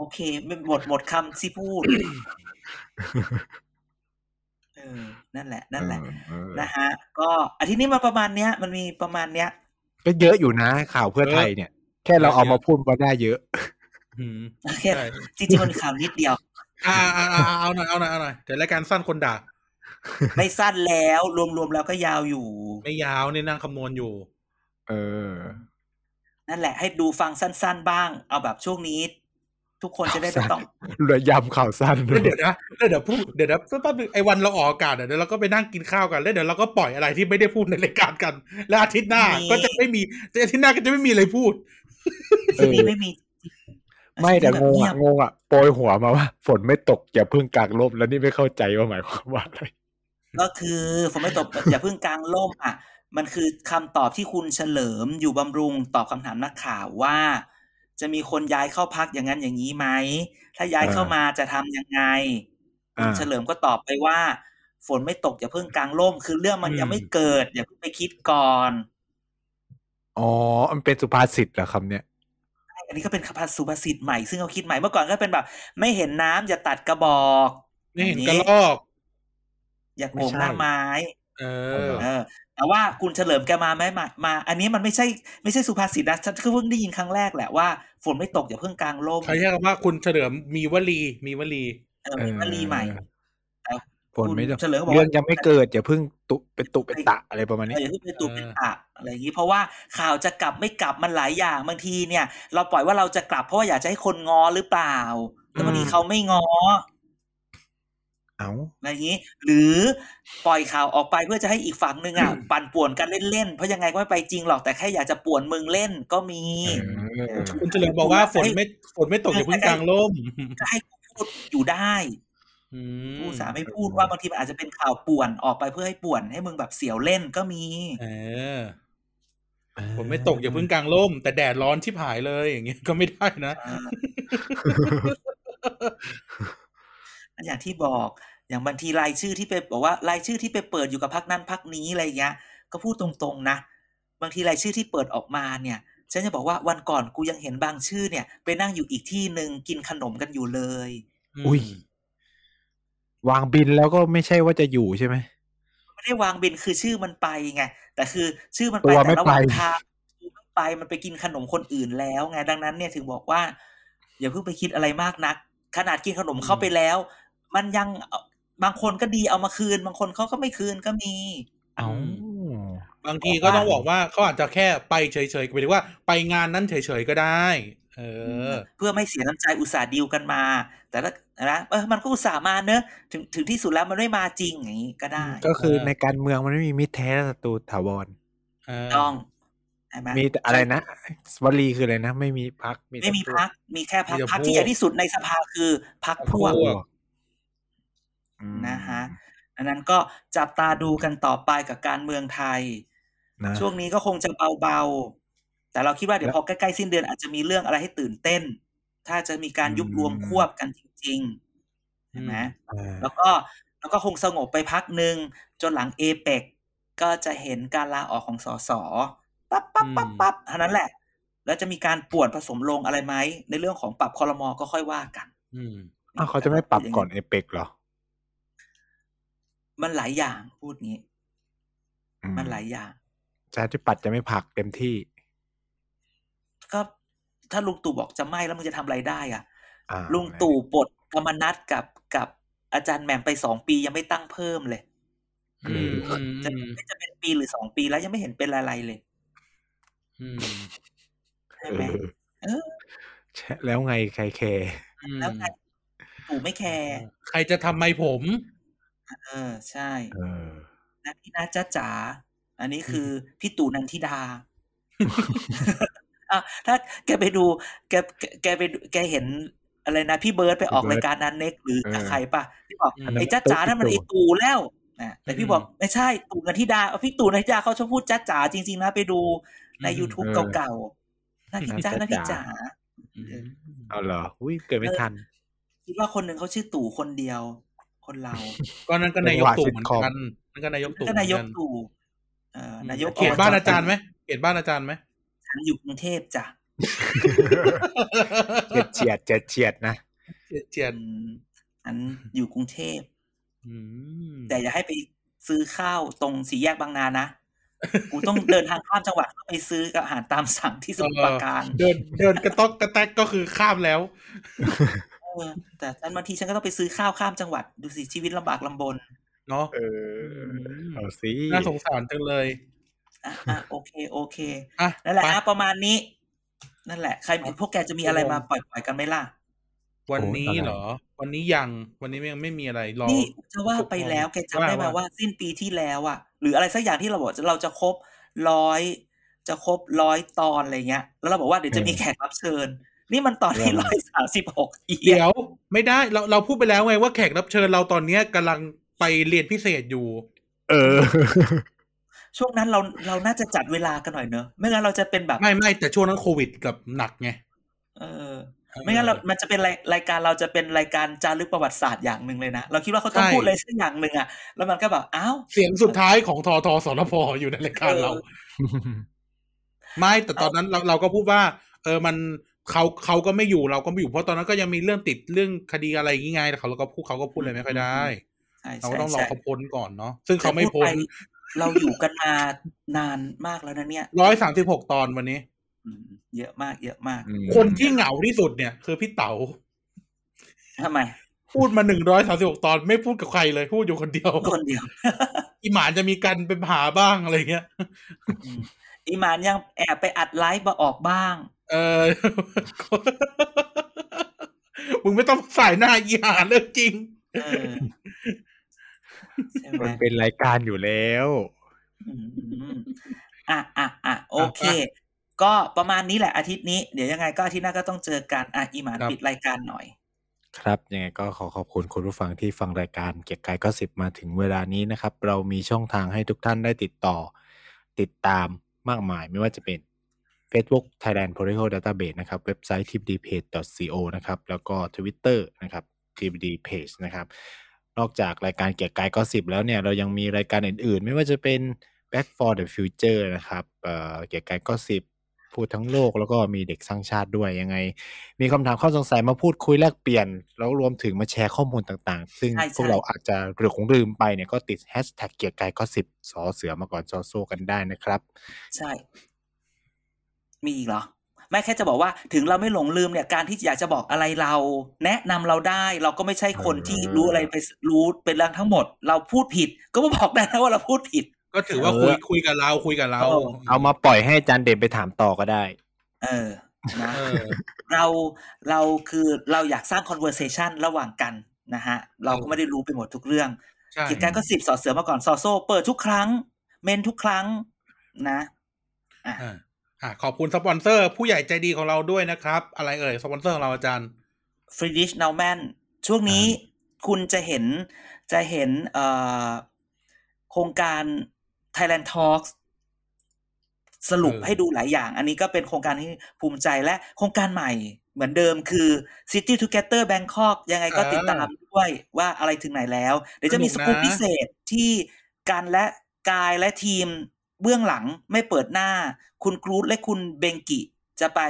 โอเคไม่หมดหมดคำที่พูดเออนั่นแหละ นั่นแหละ
เออ
นะฮะก็อาทิตย์นี้มาประมาณเนี้ย มันมีประมาณเนี้ย
ก็เยอะอยู่นะ ข่าวเพื่อไทยเนี่ย แค่เราเอามาพูดก็ได้เยอะ
อืม
แค่
ใช่
จริงๆมันมีข่าวนิดเดียว
อ่าอ่าอ่าเอาหน่อยเอาหน่อยเอาหน่อยเดี๋ยวรายการสั้นคนด่า
ไม่สั้นแล้วรวมๆแล้วก็ยาวอยู่
ไม่ยาวนี่นั่งคำนวณอยู่
เออ
นั่นแหละ ให้ดูฟังสั้น ๆ บ้าง เอาแบบช่วงนี้ ทุกคนจะได้ไม่ต้อง
เรือยำข่าวสั้นด้ว
แล้ว
ย
เดี๋ยวนะแล้วเดี๋ยวพูดเดี๋ยวนะแป๊บนึงไอ้วันเราออกอากาศอะเดี๋ยวเราก็ไปนั่งกินข้าวกันแล้วเดี๋ยวเราก็ปล่อยอะไรที่ไม่ได้พูดในรายการกัน แล้วอาทิตย์หน้า
มี
ก็จะไม่มีอาทิตย์หน้าก็จะไม่มีอะไรพูด
ที่นี่ไม่มี
ไม่แต่
แบบ
งง
เงีย
อะ
บ
งงอะโปรยหัวมาว่า ฝนไม่ตกอย่าเพิ่งกางร่มแล้วนี่ไม่เข้าใจว่าหมายความว่าอะไร
ก็คือผมไม่ตอบอย่าเพิ่งกลางล่มอะ มันคือคำตอบที่คุณเฉลิมอยู่บำรุงตอบคำถามนักข่าวว่า จะมีคนย้ายเข้าพักอย่างนั้นอย่างนี้ไหม ถ้าย้ายเข้ามาจะทำยังไง
อ่า
คุณเฉลิมก็ตอบไปว่า ฝนไม่ตกอย่าเพิ่งกลางร่ม คือเรื่องมัน
อืม
ยังไม่เกิด อย่าเพิ่งไปคิดก่อน
อ๋อ มันเป็นสุภาษิตเหรอคำเนี้ย
อันนี้ก็เป็นคำสุภาษิตใหม่ซึ่งเขาคิดใหม่เมื่อก่อนก็เป็นแบบ ไม่เห็นน้ำอย่าตัดกระบอก
ไม่เห็น
อั
กระลอก
อย่าโกงหน้าไม้
เออ
เออแต่ว่าคุณเฉลิมแกมาไหมมามา อันนี้มันไม่ใใช่ไม่ใช่สุภาษิตนะฉันก็เพิ่งได้ยินครั้งแรกแหละว่าฝนไม่ตกอย่าเพิ่งกลางร่ม
เขาเรียกว่าคุณเฉลิมมีวลีมีวลี
เออมีวลีใหม่แต่
ฝนไม่ต
คุ
ก
ณเฉลิมก็บอก
เรื่อง
ว่า
ยังไม่เกิดอย่าเพิ่งตุเป็นตุเป็นตะอะไรประมาณ
เอ
นี้
ออย่าเพิ่งไปตูเป็นตะอะไรอย่างนี้เพราะว่าข่าวจะกลับไม่กลับมันหลายอย่างบางทีเนี่ย เราปล่อยว่าเราจะกลับเพราะว่าอยากจะให้คนงอหรือเปล่าแล้วบางทีเขาไม่งอ
เอ้า
อะไรอย่างนี้ หรือปล่อยข่าวออกไปเพื่อจะให้อีกฝั่งหนึ่งอะปั่นป่วนกันเล่นๆ เพราะยังไงก็ไม่ไปจริงหรอกแต่แค่อยากจะป่วนมึงเล่นก็มี
เออ
คุณเฉลิมบอกว่าฝนไม่ฝนไม่ตกอย่าเพิ่งกลางร่ม
ก็ให้พูดอยู่ได้
อืม
ผู้สาห์ไม่พูดว่าบางทีมันอาจจะเป็นข่าวป่วนออกไปเพื่อให้ป่วนให้มึงแบบเสียวเล่นก็มี
เออฝนไม่ตกอย่าเพิ่งกลางร่ม แต่แดดร้อนชิบหายเลยอย่างเงี้ยก็ไม่ได้นะ
อ่าอย่างที่บอก อย่างบางทีรายชื่อที่ไปบอกว่ารายชื่อที่ไปเปิดอยู่กับพักนั้นพักนี้อะไรเงี้ย ก็พูดตรงๆนะ บางทีรายชื่อที่เปิดออกมาเนี่ย ฉันจะบอกว่าวันก่อนกูยังเห็นบางชื่อเนี่ย ไปนั่งอยู่อีกที่หนึ่งกินขนมกันอยู่เลย
อุ้ยวางบินแล้วก็ไม่ใช่ว่าจะอยู่ใช่ไหม
ไม่ได้วางบินคือชื่อมันไปไงแต่คือชื่อมันไป
ตัว
แต่
ไม่
ระหว่าง
ไป
ทางชื่อมันไปมันไปกินขนมคนอื่นแล้วไงดังนั้นเนี่ยถึงบอกว่า อย่าเพิ่งไปคิดอะไรมากนัก ขนาดกินขนมเข้าไปแล้ว มันยังเอา บางคนก็ดีเอามาคืน บางคนเขาก็ไม่คืนก็มี
เอา
บางทีก็ต้องบอกว่าเขาอาจจะแค่ไปเฉยๆหมายถึงว่าไปงานนั้นเฉยๆก็ได้เออ
เพื่อไม่เสียน้ำใจอุตส่าห์ดีลกันมา แต่ละนะเออมันก็อุตส่าห์มาเนอะถึงถึงที่สุดแล้วมันไม่มาจริงอย่างนี้ก็ได้
ก็คือ
เออ
ในการเมืองมันไม่มีมิตรแท้และศัตรูถาวร
เออ
ต้องใช่ไหม
มีแต่อะไรนะวลีคืออะไรนะ ไม่มีพัก
ไม่มีพักมีแค่พักพักที่ใหญ่ที่สุดในสภาคือพักพวก
พวก
นะฮะอันนั้นก็จับตาดูกันต่อไปกับการเมืองไทย
นะ
ช่วงนี้ก็คงจะเบาๆ แต่เราคิดว่าเดี๋ยวพอใกล้ๆสิ้นเดือนอาจจะมีเรื่องอะไรให้ตื่นเต้น ถ้าจะมีการยุบรวมควบกันจริงๆใช่ไหม
อ่า
แล้วก็แล้วก็คงสงบไปพักหนึ่งจนหลังเอเปกก็จะเห็นการลาออกของสสปั๊บปั๊บปั๊บปั๊บเท่านั้นแหละ แล้วจะมีการป่วนผสมลงอะไรไหมในเรื่องของปรับคอรมอก็ค่อยว่ากัน
อืม
อ้าวเขาจะไม่ปรับก่อนเอเปกเหรอ
มันหลายอย่างพูดงี้
อื
มันหลายอย่าง
ชาติปัตย์จะไม่ผลักเต็มที่
ก็ถ้าลุงตู่บอกจะไม่แล้วมึงจะทำอะไรได้อะ
อ่า
ลุงตู่ปลดธรรมนัตกับกับอาจารย์แหม่มไปสองปียังไม่ตั้งเพิ่มเลย
อืมอืม
จะไม่จะเป็นปีหรือสองปีแล้วยังไม่เห็นเป็นอะไรเลย
อืม
ใช่
เอ
ไหม
อ
เออ
ใช่แล้วไงใครแคร์
อืม
แล้วไงตู่ไม่แคร์
ใครจะทำไมผม
เออ ใช่
เออ
นะพี่นะจ้าจ๋า อันนี้คือพี่ตู่นันทิดาอะถ้าแกไปดู แกแกแกไปดูแกเห็นอะไรนะ พี่เบิร์ดไปออก
พี่เบิ
รา
ร์
ย
ด
การนั้นเน็กหรือ
เออ
กับใครปะที่บอก
อืม
ไอ้จ้าจ๋านั่นมันไอ้ตู่แล้วนะแต่พี่บอกไม่ใช่ตู่นันทิดาเอาพี่ตู่นันทิดาเขาชอบพูดจ้าจ๋าจริง ๆ นะ ไปดูใน
อืม
YouTube
เออ
เก่าๆนาพี่จ้านาพี่จ๋า
อืม
เอาเหรอ อุ้ยเกิดไม่ทัน
คิดว่าคนหนึ่งเขาชื่อตู่คนเดียว คนเรา
ก็นั่นก็นายกตู่เหมือนกันนั่นก็นายกตู่
ก็
เหมื
นา
อน
ย
กั
ก
น
ตู่เอ่อนายก
เขตบ้านอาจารย์ไหมเขตบ้านอาจารย์ไหม
ฉันอยู่กรุงเทพจ้ะ
เฉียดเฉียดเฉียดเฉียดนะ
เจียดเจียด
อืมฉันอยู่กรุงเทพ
อืม
แต่อย่าให้ไปซื้อข้าวตรงสี่แยกบางนานะกูต้องเดินทางข้ามจังหวัดเข้าไปซื้อกับอาหารตามสั่งที่สมุทรปราการ
เดินเดินกระต๊อกกระแตกก็คือข้ามแล้ว
เออแต่ฉันบางทีฉันก็ต้องไปซื้อข้าวข้ามจังหวัด ดูสิชีวิตลำบากลำบน
เนาะ
เออเอาสิ
น่าสงสารจังเลย
อะอะโอเคโอเค
อะ
นั่นแหละ
ไป
อะประมาณนี้ นั่นแหละ ใครพวกแกจะมีอะไรมาปล่อยๆกันไหมล่ะ
วันนี้เหรอ วันนี้ยังวันนี้ยังไม่มีอะไรรอ
นี่จะว่าไปแล้วแกจำได้ไหม
ว่า
ว่าสิ้นปีที่แล้วอะ หรืออะไรสักอย่างที่เราบอกเราจะครบร้อยจะครบร้อยตอนอะไรเงี้ย แล้วเราบอกว่าเดี๋ยวจะมีแขกรับเชิญ นี่มันตอนที่ร้อยสามสิบหกอี
เดี๋ยว ไม่ได้เราเราพูดไปแล้วไงว่าแขกรับเชิญเราตอนเนี้ยกำลังไปเรียนพิเศษอยู่
เออ
ช่วงนั้นเราเราน่าจะจัดเวลากันหน่อยเนอะไม่งั้นเราจะเป็นแบบ
ไม่ไม่แต่ช่วงนั้นโควิดกับหนักไง
เออ ไม่งั้นเรา มันจะเป็นรายรายการเราจะเป็นรายการจารึกประวัติศาสตร์อย่างหนึ่งเลยนะ เราคิดว่าเขาต้อง
ใช่
พูดอะไรสักอย่างหนึ่งอะแล้วมันก็แบบอ้าว
เสียงสุดท้ายของทอทอสรพอยู่ในรายการเรา
เออ
ไม่แต่ตอนนั้นเราเราก็พูดว่า เออมัน เขาเขาก็ไม่อยู่เราก็ไม่อยู่เพราะตอนนั้นก็ยังมีเรื่องติดเรื่องคดีอะไรอย่างงี้ไงแต่เขาเราก็พูดเขาก็พูดอะไรไม่ค่อยได้
ใช่
เรา
ใช่
ก็ต้องรอ
ใช่
เขาพ้นก่อนเนาะซึ่งเขาไม่พ้น
แต่พูดไปเราอยู่กันมานานมากแล้วนะเนี่ย
ร้อยสามสิบหกตอนวันนี้
อืมเยอะมาก เยอะมาก
อืม
คนที่เหงาที่สุดเนี่ย คือพี่เต๋า
ทำไม
พูดมาหนึ่งร้อยสามสิบหกตอนไม่พูดกับใครเลย พูดอยู่คนเดียว
คนเดียว
อีหมานจะมีกันเป็นหาบ้างอะไรเงี้ย
อืมอีหมานยังแอบไปอัดไลฟ์มาออกบ้าง
เออมึงไม่ต้องใส่หน้าอีหาเรื่องจริง
เออใช่ไหม
มันเป็นรายการอยู่แล้ว
อืมอะอะอะโอเค ก็ประมาณนี้แหละอาทิตย์นี้ เดี๋ยวยังไงก็อาทิตย์หน้าก็ต้องเจอกันอะอีหมาน
ครับ
ปิดรายการหน่อย
ครับ ยังไงก็ขอขอบคุณคุณผู้ฟังที่ฟังรายการเกียร์กายก็สิบมาถึงเวลานี้นะครับ เรามีช่องทางให้ทุกท่านได้ติดต่อ ติดตามมากมายไม่ว่าจะเป็น Facebook Thailand Political Database นะครับเว็บไซต์ tpdpage.co นะครับแล้วก็ Twitter นะครับ tpdpage นะครับนอกจากรายการเกียร์กายก็สิบแล้วเนี่ย เรายังมีรายการอื่นๆ ไม่ว่าจะเป็น Back for the Future นะครับเอ่อเกียร์กายก็สิบพูดทั้งโลกแล้วก็มีเด็กสร้างชาติด้วยยังไง มีคำถามข้อสงสัยมาพูดคุยแลกเปลี่ยน แล้วรวมถึงมาแชร์ข้อมูลต่างๆ ซึ่ง
ใช่
พวก
ใช่
เราอาจจะหรือคงลืมไปเนี่ยก็ติดแฮชแท็กเกียร์กายก็สิบสอเสือมาก่อนซอโซกันได้นะครับ
ใช่ มีอีกเหรอไม่แค่จะบอกว่าถึงเราไม่หลงลืมเนี่ยการที่อยากจะบอกอะไรเรา แนะนำเราได้ เราก็ไม่ใช่คนที่รู้อะไรไปรู้เป็นเรื่องทั้งหมด เราพูดผิด ก็มาบอกได้นะว่าเราพูดผิด
ก็ถือว่า
เออ
คุยคุยกับเราคุยกับเรา
เออ
เอามาปล่อยให้อาจารย์เด่นไปถามต่อก็ได้
เออนะ
เออ
เราเราคือเราอยากสร้าง conversation ระหว่างกันนะฮะ เราก็ไม่ได้รู้ไปหมดทุกเรื่อง
ใช่
กิจการก็สิบสอเสือมาก่อนซอโซเปิดทุกครั้ง เมนทุกครั้งนะอะ
อ่า อ่าขอบคุณสปอนเซอร์ ผู้ใหญ่ใจดีของเราด้วยนะครับ อะไรเอ่ยสปอนเซอร์ของเราอาจารย์
ฟรีดิชน w แมนช่วงนี้คุณจะเห็นจะเห็นเอ่อโครงการ Thailand Talks สรุป
เออ
ให้ดูหลายอย่าง อันนี้ก็เป็นโครงการที่ภูมิใจและโครงการใหม่เหมือนเดิมคือ City Together Bangkok ยังไงก็ติดตามด้วยว่าอะไรถึงไหนแล้ว เดี๋ยวจะมีสกูปพิเศษที่การและกายและทีม เบื้องหลังไม่เปิดหน้า คุณกรูดและคุณเบงกิจะไป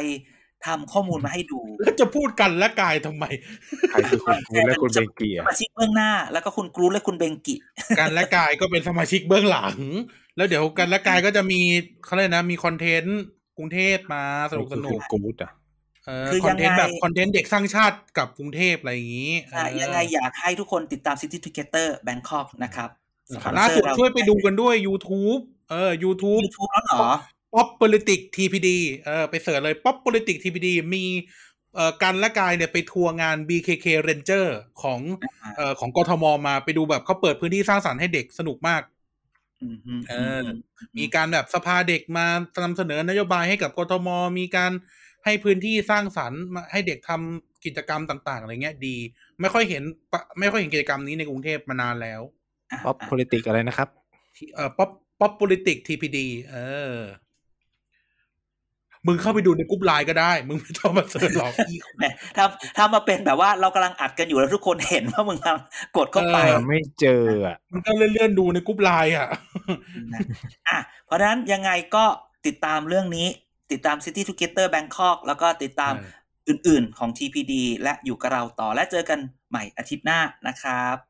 ทำข้อมูลมาให้ดู
แล้วจะพูดกันและกายทำไม
ใครคือคุณคุณและคุณเบงเกีย
สมาชิกเบื้องหน้า แล้วก็คุณกรูดและคุณเบงกิ
กันและกายก็เป็นสมาชิกเบื้องหลัง แล้วเดี๋ยวกันและกายก็จะมีเขาเรียกนะมีคอนเทนต์กรุงเทพมาสนุกสนุ
คุ
ก
ณกู๊ดอะ
เออ
คือ
คอนเทนต์
ยังไง
แบบคอนเทนต์เด็กสร้างชาติกับกรุงเทพอะไรอย่างนี้
อะ
เออ
ยังไงอยากให้ทุกคนติดตาม City Together Bangkok นะครับสปอน
ล่าสุด
เรา
ช่วยไปดูกันด้วย YouTube เออ YouTube
ยูทูบแล้วเหรอ
Pop Politics TPD เออไป search เลย Pop Politics TPD มีเอ่อกันและกายเนี่ยไปทัวร์งาน BKK Ranger ของ
อ่า
เอ่อของกทมมาไปดูแบบเขาเปิดพื้นที่สร้างสรรค์ให้เด็กสนุกมาก
อืมอืม
เออ มีการแบบสภาเด็กมานำเสนอนโยบายให้กับกทมมีการให้พื้นที่สร้างสรรค์มาให้เด็กทำกิจกรรมต่าง ๆ อะไรเงี้ยดี ไม่ค่อยเห็นปะไม่ค่อยเห็นกิจกรรมนี้ในกรุงเทพมานานแล้ว
อะ
ป๊อป
อะ
politics อะไรนะครับ
ที่เอ่อ Pop Pop Politics TPD เออ มึงเข้าไปดูในกรุ๊ปไลน์ก็ได้ มึงไม่ต้องมา search หรอกอี
แหมถ้าถ้ามาเป็นแบบว่าเรากำลังอัดกันอยู่แล้วทุกคนเห็นว่ามึงกำลังกดเข้าไป
เออ
ไม่เจออะ
มึงก็เลื่อนๆดูในกรุ๊ปไลน์อะ
นะอะ เพราะฉะนั้นยังไงก็ติดตามเรื่องนี้ ติดตาม City Together Bangkok แล้วก็ติดตาม
เออ
อื่นๆของ TPD และอยู่กับเราต่อและเจอกันใหม่อาทิตย์หน้านะครับ
ครับ